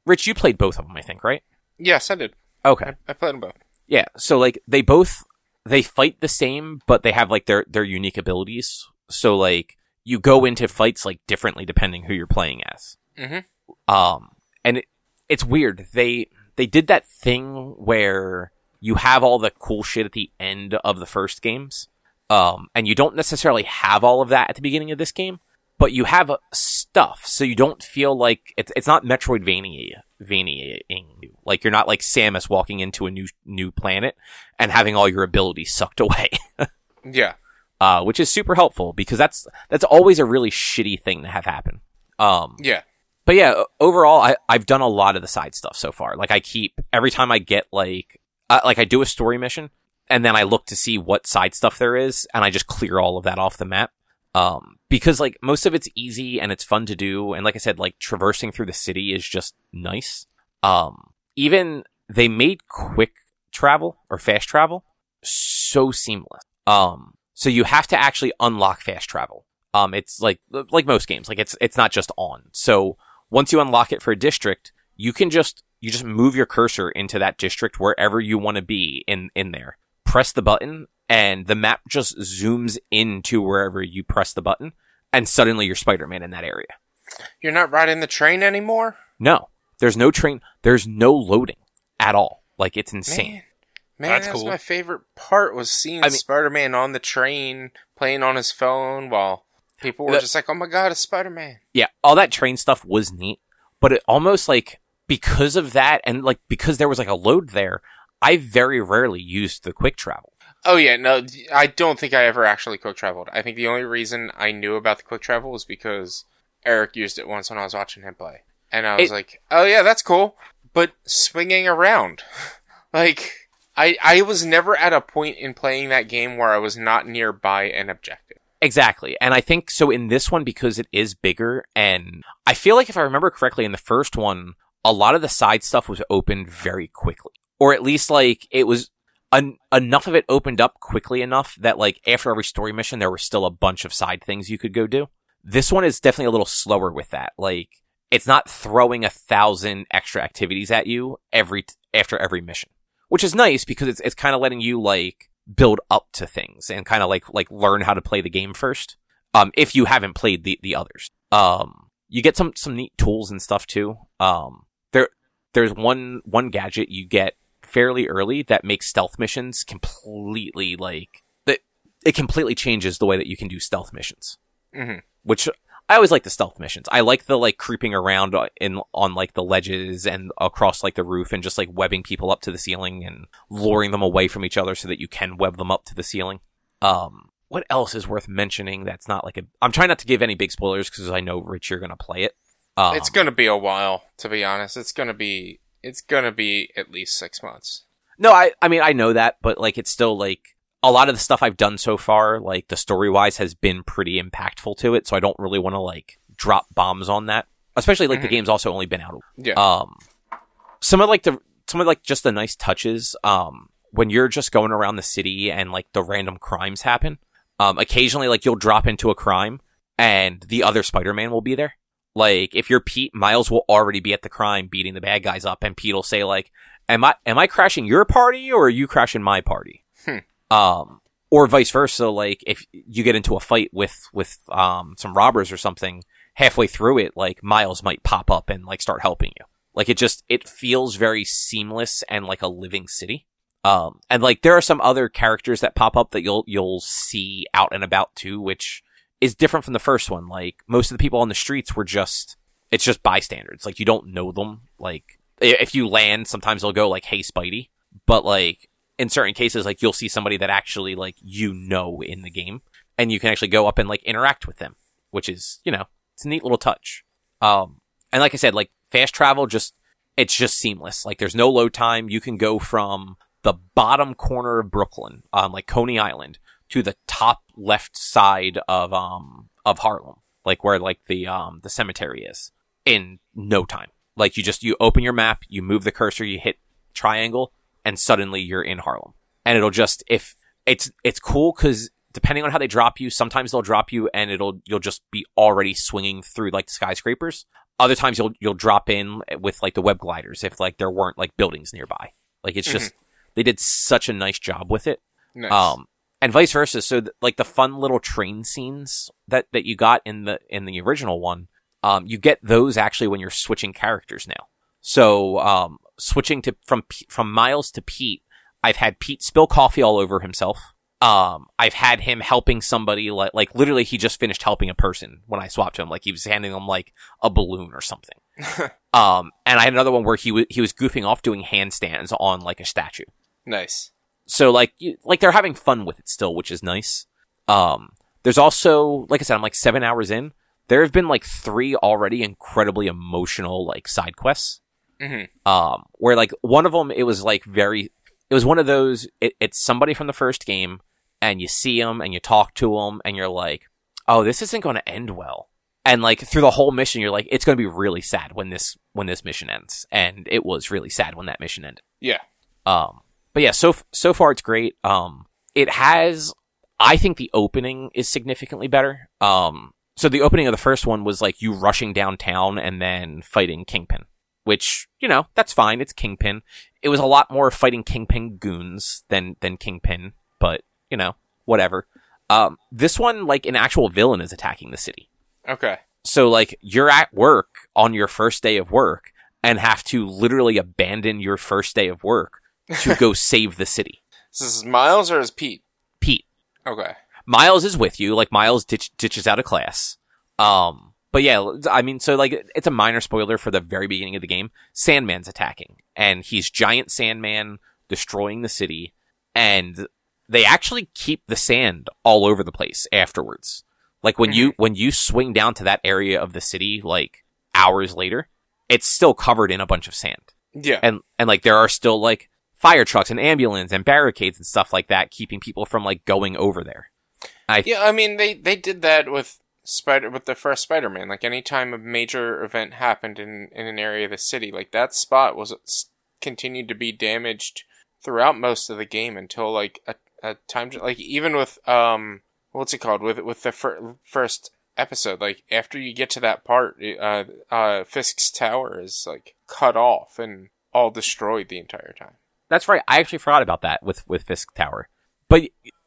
Rich you played both of them I think, right? Yes, I did. Okay. I, I played them both. Yeah, so like they both they fight the same, but they have like their their unique abilities. So like you go into fights like differently depending who you're playing as. Mhm. Um, and it, it's weird. They they did that thing where you have all the cool shit at the end of the first games. Um, and you don't necessarily have all of that at the beginning of this game, but you have uh, stuff, so you don't feel like it's it's not Metroidvania, Vaniaing you. Like you're not like Samus walking into a new new planet and having all your abilities sucked [LAUGHS] away. Yeah. uh, which is super helpful because that's that's always a really shitty thing to have happen. Um, Yeah. But yeah, overall, I I've done a lot of the side stuff so far. Like I keep every time I get like uh, like I do a story mission and then I look to see what side stuff there is and I just clear all of that off the map. Um, because like most of it's easy and it's fun to do. And like I said, like traversing through the city is just nice. Um, even they made quick travel or fast travel so seamless. Um, so you have to actually unlock fast travel. Um, it's like, like most games, like it's, it's not just on. So once you unlock it for a district, you can just, you just move your cursor into that district wherever you want to be in, in there. Press the button and the map just zooms into wherever you press the button and suddenly you're Spider-Man in that area. You're not riding the train anymore? No, there's no train, there's no loading at all. Like it's insane. Man, man That's that's cool. my favorite part was seeing I mean- Spider-Man on the train playing on his phone while people were The- just like, "Oh my god, it's Spider-Man." yeah, all that train stuff was neat, but it almost like because of that and like because there was like a load there, I very rarely used the quick travel. Oh yeah, no, I don't think I ever actually quick traveled. I think the only reason I knew about the quick travel was because Eric used it once when I was watching him play, and I was It- like, "Oh yeah, that's cool." But swinging around, [LAUGHS] like I I was never at a point in playing that game where I was not nearby an objective. Exactly. And I think so in this one because it is bigger and I feel like if I remember correctly in the first one, a lot of the side stuff was opened very quickly. Or at least like it was en- enough of it opened up quickly enough that like after every story mission there were still a bunch of side things you could go do. This one is definitely a little slower with that. Like it's not throwing a thousand extra activities at you every t- after every mission, which is nice because it's it's kind of letting you like build up to things and kind of like like learn how to play the game first. Um, if you haven't played the the others, um, you get some some neat tools and stuff too. Um, there there's one one gadget you get fairly early that makes stealth missions completely like that. It completely changes the way that you can do stealth missions hmm which I always like the stealth missions. I like the like creeping around in on like the ledges and across like the roof and just like webbing people up to the ceiling and luring them away from each other so that you can web them up to the ceiling. Um, what else is worth mentioning? That's not like a. I'm trying not to give any big spoilers because I know Rich, you're gonna play it. Um, it's gonna be a while, to be honest. It's gonna be it's gonna be at least six months. No, I I mean I know that, but like it's still like a lot of the stuff I've done so far, like the story wise, has been pretty impactful to it. So I don't really want to like drop bombs on that. Especially like the Mhm. game's also only been out. Yeah. Um, some of like the some of like just the nice touches. Um, when you're just going around the city and like the random crimes happen. Um, occasionally like you'll drop into a crime and the other Spider-Man will be there. Like if you're Pete, Miles will already be at the crime beating the bad guys up, and Pete will say like, "Am I am I crashing your party or are you crashing my party?" Hmm. Um, or vice versa. Like if you get into a fight with with um some robbers or something, halfway through it, like Miles might pop up and like start helping you. Like it just it feels very seamless and like a living city. Um, and like there are some other characters that pop up that you'll you'll see out and about too, which is different from the first one. Like most of the people on the streets were just it's just bystanders. Like you don't know them. Like if you land, sometimes they'll go like, "Hey, Spidey," but like in certain cases, like you'll see somebody that actually like you know in the game, and you can actually go up and like interact with them, which is you know it's a neat little touch. Um, and like I said, like fast travel, just it's just seamless. Like there's no load time. You can go from the bottom corner of Brooklyn, um, like Coney Island, to the top left side of um of Harlem, like where like the um the cemetery is, in no time. Like you just you open your map, you move the cursor, you hit triangle, and suddenly you're in Harlem. And it'll just if it's it's cool because depending on how they drop you, sometimes they'll drop you and it'll you'll just be already swinging through like the skyscrapers. Other times you'll you'll drop in with like the web gliders if like there weren't like buildings nearby. Like it's just they did such a nice job with it. nice. Um, and vice versa. So th- like the fun little train scenes that, that you got in the, in the original one, um, you get those actually when you're switching characters now. So, um, switching to, from, from Miles to Pete, I've had Pete spill coffee all over himself. Um, I've had him helping somebody like, like literally he just finished helping a person when I swapped him. Like he was handing them like a balloon or something. [LAUGHS] um, and I had another one where he was, he was goofing off doing handstands on like a statue nice. so like you, like they're having fun with it still, which is nice. Um, there's also like I said, I'm like seven hours in. There have been like three already incredibly emotional like side quests. Hmm Um, where like one of them it was like very, it was one of those. It, it's somebody from the first game, and you see them and you talk to them, and you're like, oh, this isn't going to end well. And like through the whole mission, you're like, it's going to be really sad when this when this mission ends, and it was really sad when that mission ended. Yeah. Um, but yeah, so so far it's great. Um, it has, I think the opening is significantly better. Um, so the opening of the first one was like you rushing downtown and then fighting Kingpin, which you know that's fine. It's Kingpin. It was a lot more fighting Kingpin goons than than Kingpin, but you know whatever. Um, this one like an actual villain is attacking the city. Okay. So like you're at work on your first day of work and have to literally abandon your first day of work to go [LAUGHS] save the city. So this is Miles or is Pete? Pete, Okay. Miles is with you. Like Miles ditch, ditches out of class. Um, but yeah, I mean, so like it's a minor spoiler for the very beginning of the game. Sandman's attacking, and he's giant Sandman destroying the city, and they actually keep the sand all over the place afterwards. Like when you mm-hmm. when you swing down to that area of the city, like hours later, it's still covered in a bunch of sand Yeah. and and like there are still like fire trucks and ambulance and barricades and stuff like that keeping people from like going over there. I Yeah, I mean they they did that with Spider with the first Spider-Man. Like anytime a major event happened in in an area of the city, like that spot was continued to be damaged throughout most of the game until like a, a time like even with um what's it called with with the fir- first episode like after you get to that part uh uh Fisk's tower is like cut off and all destroyed the entire time. that's right. I actually forgot about that with with Fisk Tower. But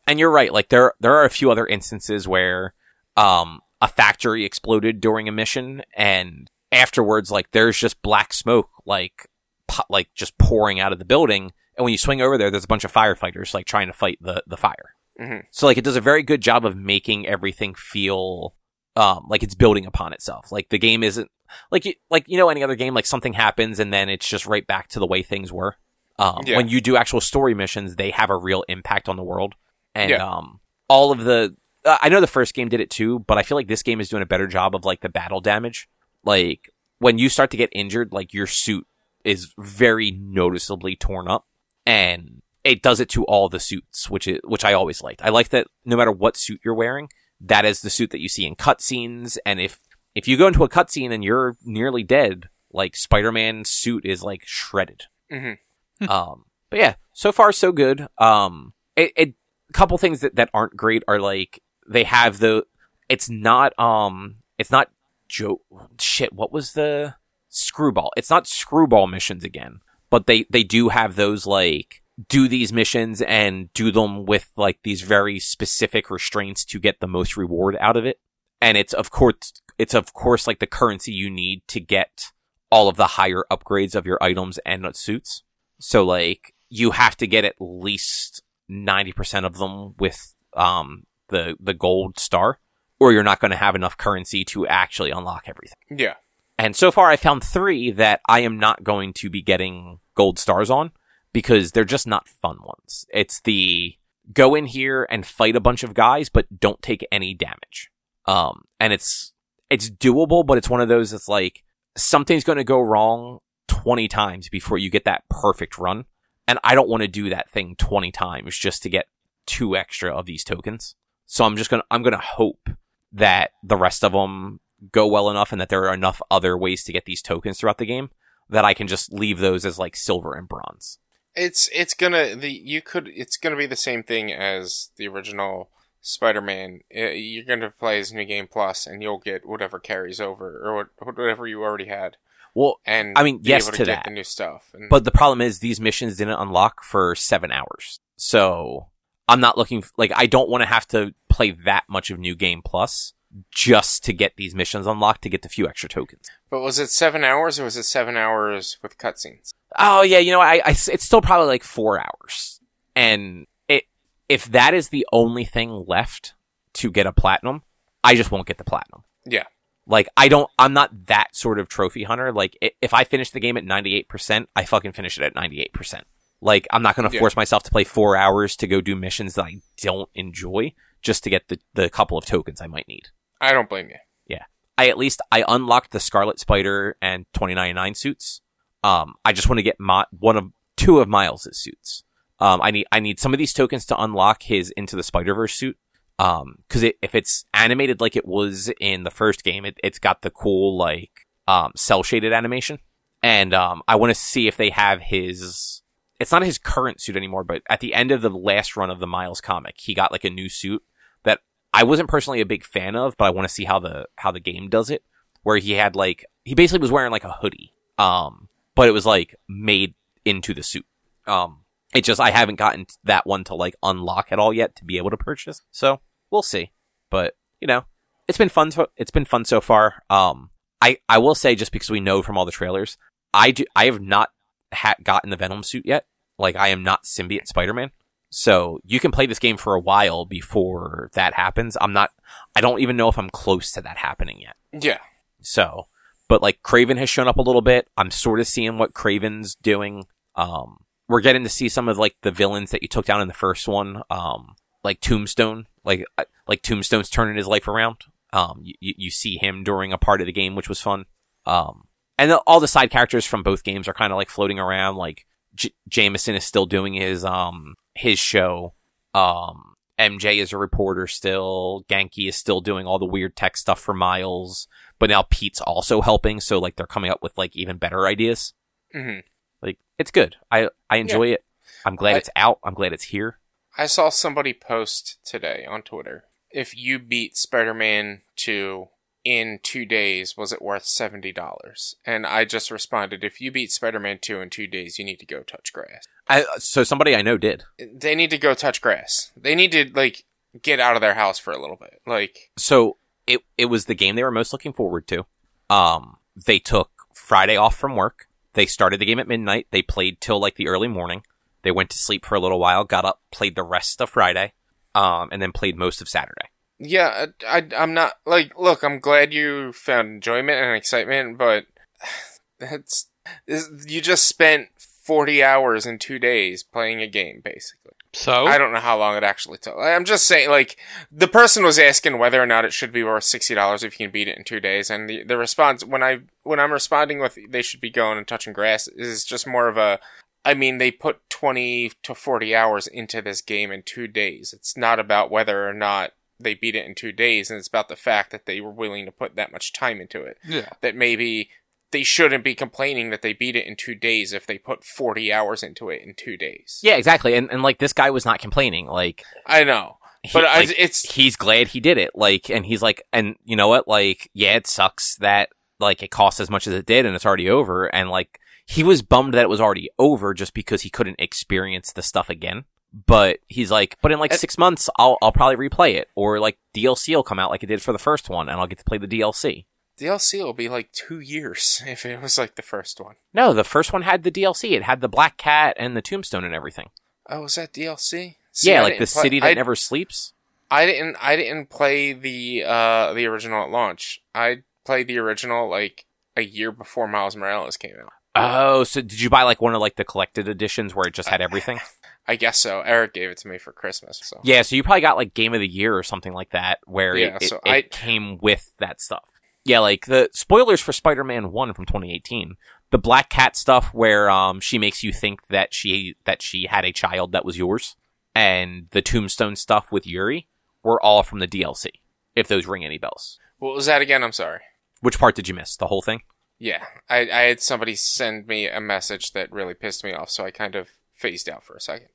and you're right. Like there there are a few other instances where um a factory exploded during a mission and afterwards like there's just black smoke like po- like just pouring out of the building and when you swing over there there's a bunch of firefighters like trying to fight the the fire. Mhm. So like it does a very good job of making everything feel um like it's building upon itself. Like the game isn't like you, like you know any other game like something happens and then it's just right back to the way things were. Um Yeah. when you do actual story missions, they have a real impact on the world. And Yeah. um all of the uh, I know the first game did it too, but I feel like this game is doing a better job of like the battle damage. Like when you start to get injured, like your suit is very noticeably torn up and it does it to all the suits, which is, which I always liked. I like that no matter what suit you're wearing, that is the suit that you see in cutscenes. And if, if you go into a cutscene and you're nearly dead, like Spider-Man's suit is like shredded. hmm um, but yeah, so far so good. Um, it, it a couple things that, that aren't great are like they have the it's not um it's not Joe shit. What was the screwball? It's not screwball missions again, but they they do have those like do these missions and do them with like these very specific restraints to get the most reward out of it. And it's of course it's of course like the currency you need to get all of the higher upgrades of your items and suits. So like you have to get at least 90% of them with um the the gold star or you're not going to have enough currency to actually unlock everything. Yeah. And so far I found 3 that I am not going to be getting gold stars on because they're just not fun ones. It's the go in here and fight a bunch of guys but don't take any damage. Um and it's it's doable but it's one of those that's like something's going to go wrong 20 times before you get that perfect run. And I don't want to do that thing 20 times just to get two extra of these tokens. So I'm just going to, I'm to hope that the rest of them go well enough and that there are enough other ways to get these tokens throughout the game that I can just leave those as like silver and bronze. It's it's gonna the you could it's gonna be the same thing as the original Spider-Man. Uh, You're gonna play as New Game Plus, and you'll get whatever carries over or whatever you already had, Well, and I mean, be yes able to get that. the new stuff. And But the problem is these missions didn't unlock for seven hours. So I'm not looking, f- like, I don't want to have to play that much of New Game Plus just to get these missions unlocked to get the few extra tokens. but was it seven hours or was it seven hours with cutscenes? Oh yeah, you know, I, I it's still probably like four hours. And it, if that is the only thing left to get a platinum, I just won't get the platinum. Yeah. Like, I don't, I'm not that sort of trophy hunter. Like, if I finish the game at 98%, I fucking finish it at 98%. Like, I'm not gonna Yeah. force myself to play four hours to go do missions that I don't enjoy just to get the, the couple of tokens I might need. I don't blame you. Yeah. I at least, I unlocked the Scarlet Spider and 2099 suits. Um, I just want to get my, one of, two of Miles' suits. Um, I need, I need some of these tokens to unlock his Into the Spider-Verse suit. Um, cause it, if it's animated like it was in the first game, it, it's got the cool, like, um, cel shaded animation. And, um, I want to see if they have his, it's not his current suit anymore, but at the end of the last run of the Miles comic, he got like a new suit that I wasn't personally a big fan of, but I want to see how the, how the game does it. Where he had like, he basically was wearing like a hoodie. Um, but it was like made into the suit. Um, it just, I haven't gotten that one to like unlock at all yet to be able to purchase. So we'll see. But, you know, it's been fun. So, it's been fun so far. Um, I, I will say just because we know from all the trailers, I do, I have not ha- gotten the Venom suit yet. Like I am not symbiote Spider-Man. So you can play this game for a while before that happens. I'm not, I don't even know if I'm close to that happening yet. Yeah. So, but like Kraven has shown up a little bit. I'm sort of seeing what Kraven's doing. Um, we're getting to see some of like the villains that you took down in the first one. Um, like Tombstone, like uh, like Tombstone's turning his life around. Um, you, you you see him during a part of the game, which was fun. Um, and the, all the side characters from both games are kind of like floating around. Like J- Jameson is still doing his um his show. Um, MJ is a reporter still. Ganke is still doing all the weird tech stuff for Miles. But now Pete's also helping, so like they're coming up with like even better ideas. Mm-hmm. Like it's good. I I enjoy it. I'm glad I- it's out. I'm glad it's here. I saw somebody post today on Twitter. If you beat Spider-Man 2 in two days, was it worth seventy dollars? And I just responded, if you beat Spider-Man 2 in two days, you need to go touch grass. I, so somebody I know did. They need to go touch grass. They need to like get out of their house for a little bit. Like, So it it was the game they were most looking forward to. Um, they took Friday off from work. They started the game at midnight. They played till like the early morning. They went to sleep for a little while, got up, played the rest of Friday, um, and then played most of Saturday. Yeah, I, I I'm not like. Look, I'm glad you found enjoyment and excitement, but [SIGHS] that's this, you just spent forty hours in two days playing a game, basically. So I don't know how long it actually took. I'm just saying, like, the person was asking whether or not it should be worth sixty dollars if you can beat it in two days, and the the response when I when I'm responding with they should be going and touching grass is just more of a. I mean, they put twenty to forty hours into this game in two days. It's not about whether or not they beat it in two days, and it's about the fact that they were willing to put that much time into it. Yeah. That maybe they shouldn't be complaining that they beat it in two days if they put 40 hours into it in two days. Yeah, exactly. And and like this guy was not complaining. Like, I know. he- But like, it's he's glad he did it. Like, and he's like, and you know what? Like, yeah, it sucks that like it cost as much as it did, and it's already over. And like, he was bummed that it was already over just because he couldn't experience the stuff again. But he's like, but in like six months, I'll I'll probably replay it, or like DLC will come out like it did for the first one, and I'll get to play the DLC. DLC will be like two years [LAUGHS] if it was like the first one. No, the first one had the DLC. It had the Black Cat and the Tombstone and everything. Oh, was that DLC? See, yeah, I like the play- city that I, never sleeps. I didn't. I didn't play the uh the original at launch. I played the original like a year before Miles Morales came out. Oh, so did you buy like one of like the collected editions where it just had everything? [LAUGHS] I guess so. Eric gave it to me for Christmas. So Yeah, so you probably got like Game of the Year or something like that, where Yeah, it, it, so it I- came with that stuff. Yeah, like the spoilers for Spider-Man One from 2018, the Black Cat stuff, where um she makes you think that she that she had a child that was yours, and the Tombstone stuff with Yuri were all from the DLC. If those ring any bells, what was that again? I'm sorry. which part did you miss? The whole thing? Yeah, I I had somebody send me a message that really pissed me off, so I kind of phased out for a second.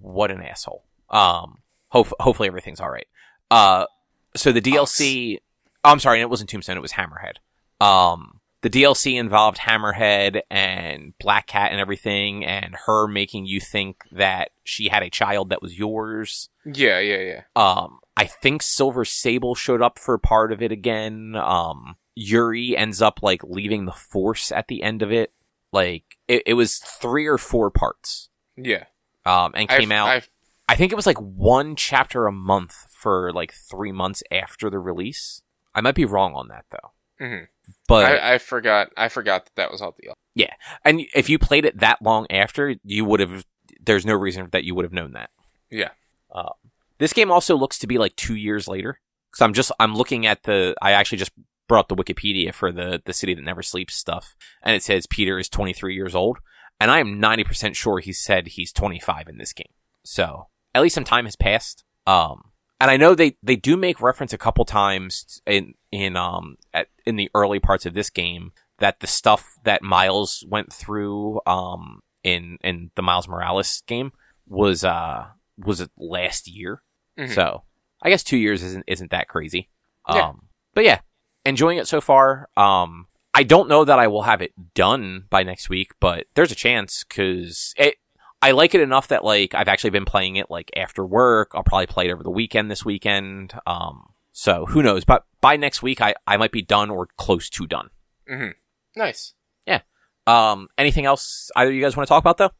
What an asshole. Um, hope, hopefully everything's all right. Uh, so the DLC. Oh, I'm sorry, it wasn't Tombstone. It was Hammerhead. Um, the DLC involved Hammerhead and Black Cat and everything, and her making you think that she had a child that was yours. Yeah, yeah, yeah. Um, I think Silver Sable showed up for part of it again. Um, Yuri ends up like leaving the Force at the end of it. Like it, it was three or four parts. Yeah. Um, and came I've, out. I've, I think it was like one chapter a month for like three months after the release. I might be wrong on that though. mhm. But I, I forgot. I forgot that that was all the. Yeah, and if you played it that long after, you would have. There's no reason that you would have known that. Yeah. Uh, this game also looks to be like two years later. Because I'm just I'm looking at the. I actually just brought up the Wikipedia for the the city that never sleeps stuff, and it says Peter is 23 years old, and I am 90 percent sure he said he's 25 in this game. So at least some time has passed. Um, and I know they, they do make reference a couple times in in um at, in the early parts of this game that the stuff that Miles went through um in in the Miles Morales game was uh was last year. Mhm. So I guess two years isn't isn't that crazy. Um, Yeah. but yeah, enjoying it so far. Um, I don't know that I will have it done by next week, but there's a chance because it. I like it enough that like I've actually been playing it like after work. I'll probably play it over the weekend this weekend. Um, so who knows? But by next week, I I might be done or close to done. hmm Nice. Yeah. Um, anything else either of you guys want to talk about though?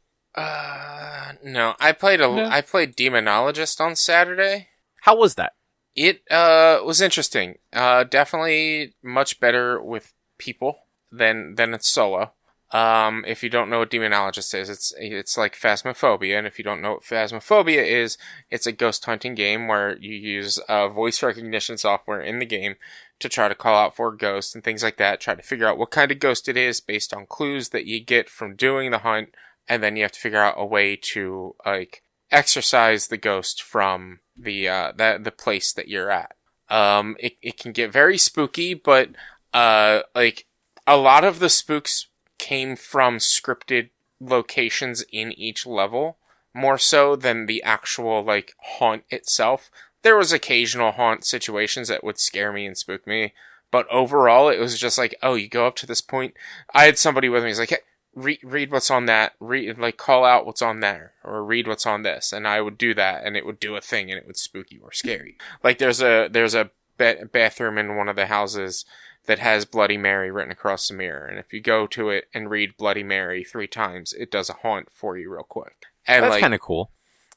Uh, no. I played a. I No. played Demonologist on Saturday. How was that? It uh was interesting. Uh, definitely much better with people than than it's solo. Um, if you don't know what demonologist is, it's it's like phasmophobia, and if you don't know what phasmophobia is, it's a ghost hunting game where you use uh, voice recognition software in the game to try to call out for ghosts and things like that. Try to figure out what kind of ghost it is based on clues that you get from doing the hunt, and then you have to figure out a way to like exorcise the ghost from the uh that the place that you're at. Um, it it can get very spooky, but uh, like a lot of the spooks came from scripted locations in each level more so than the actual like haunt itself. There was occasional haunt situations that would scare me and spook me, but overall it was just like, oh, you go up to this point. I had somebody with me. He's like, hey, read read what's on that. Read like call out what's on there, or read what's on this, and I would do that, and it would do a thing, and it would spook you or scare you. Like there's a there's a ba- bathroom in one of the houses that has Bloody Mary written across the mirror. And if you go to it and read Bloody Mary three times, it does a haunt for you real quick. And That's like, kind of cool.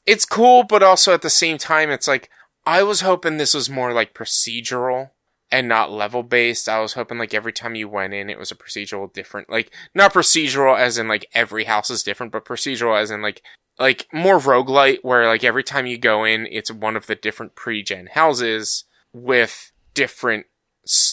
it's cool, but also at the same time, it's like, I was hoping this was more like procedural and not level based. I was hoping like every time you went in, it was a procedural different, like, not procedural as in like every house is different, but procedural as in like, like more roguelite where like every time you go in, it's one of the different pre-gen houses with different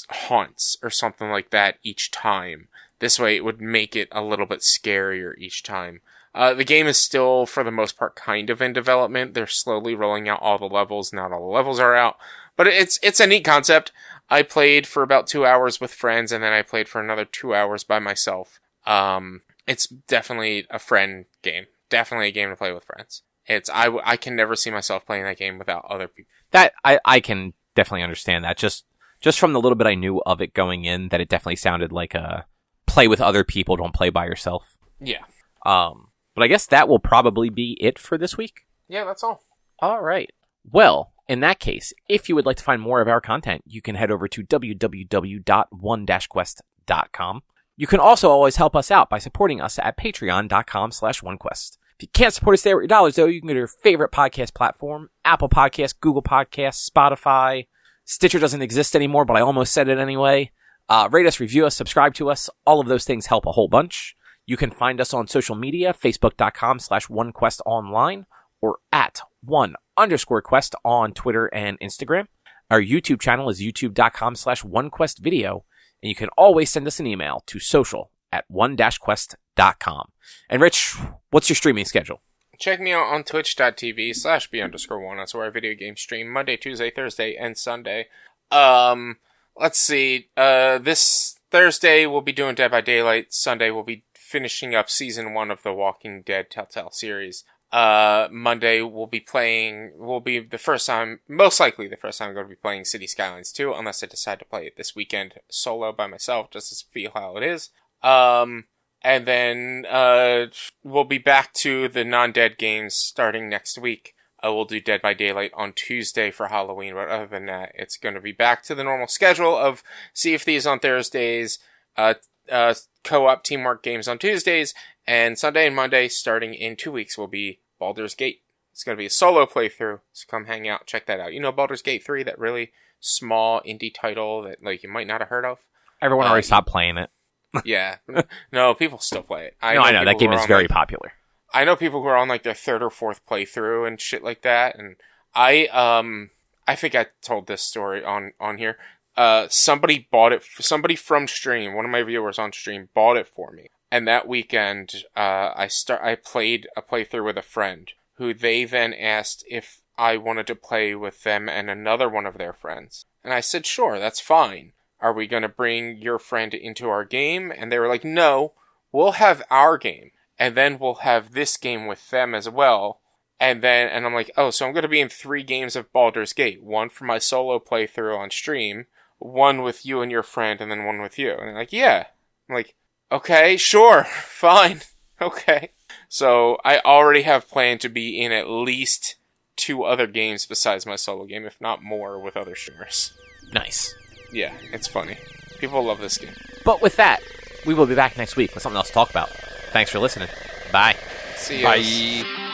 haunts or something like that each time. This way it would make it a little bit scarier each time. Uh, the game is still, for the most part, kind of in development. They're slowly rolling out all the levels. Not all the levels are out, but it's it's a neat concept. I played for about two hours with friends, and then I played for another two hours by myself. Um, it's definitely a friend game. Definitely a game to play with friends. It's I, I can never see myself playing that game without other people. That I, I can definitely understand that. Just just from the little bit I knew of it going in, that it definitely sounded like a play with other people, don't play by yourself. Yeah, Um, but I guess that will probably be it for this week. yeah, that's all. All right. Well, in that case, if you would like to find more of our content, you can head over to www.one-quest.com. You can also always help us out by supporting us at patreon.com slash onequest. If you can't support us there with your dollars, though, you can go to your favorite podcast platform, Apple Podcasts, Google Podcasts, Spotify. Stitcher doesn't exist anymore, but I almost said it anyway. Uh, rate us, review us, subscribe to us. All of those things help a whole bunch. You can find us on social media, facebook.com slash onequestonline or at one underscore quest on Twitter and Instagram. Our YouTube channel is youtube.com slash onequestvideo, and you can always send us an email to social at one-quest.com. And Rich, what's your streaming schedule? Check me out on twitch.tv slash b underscore one. That's where I video game stream Monday, Tuesday, Thursday, and Sunday. Um, let's see. Uh, this Thursday we'll be doing Dead by Daylight. Sunday we'll be finishing up season one of the Walking Dead Telltale series. Uh, Monday we'll be playing, will be the first time, most likely the first time I'm going to be playing Cities Skylines 2, unless I decide to play it this weekend solo by myself, just to feel how it is. Um, and then uh, we'll be back to the non-dead games starting next week. Uh, we'll do Dead by Daylight on Tuesday for Halloween, but other than that, it's going to be back to the normal schedule of Sea of Thieves on Thursdays, uh, uh, co-op teamwork games on Tuesdays, and Sunday and Monday, starting in two weeks, will be Baldur's Gate. It's going to be a solo playthrough, so come hang out, check that out. You know Baldur's Gate 3, that really small indie title that like you might not have heard of? Everyone Uh, already stopped playing it. [LAUGHS] yeah. no, people still play it. no, I know. That game is very like- popular. I know people who are on like their third or fourth playthrough and shit like that. And I, um, I think I told this story on, on here. Uh, somebody bought it, somebody from stream, one of my viewers on stream bought it for me. And that weekend, uh, I start, I played a playthrough with a friend who they then asked if I wanted to play with them and another one of their friends. And I said, sure, that's fine. Are we going to bring your friend into our game? And they were like, no, we'll have our game and then we'll have this game with them as well. And then, and I'm like, oh, so I'm going to be in three games of Baldur's Gate. One for my solo playthrough on stream, one with you and your friend, and then one with you. And they're like, yeah. I'm like, okay, sure, [LAUGHS] fine, [LAUGHS] okay. So I already have planned to be in at least two other games besides my solo game, if not more, with other streamers. Nice. Yeah, it's funny. People love this game. But with that, we will be back next week with something else to talk about. Thanks for listening. Bye. See you. Bye.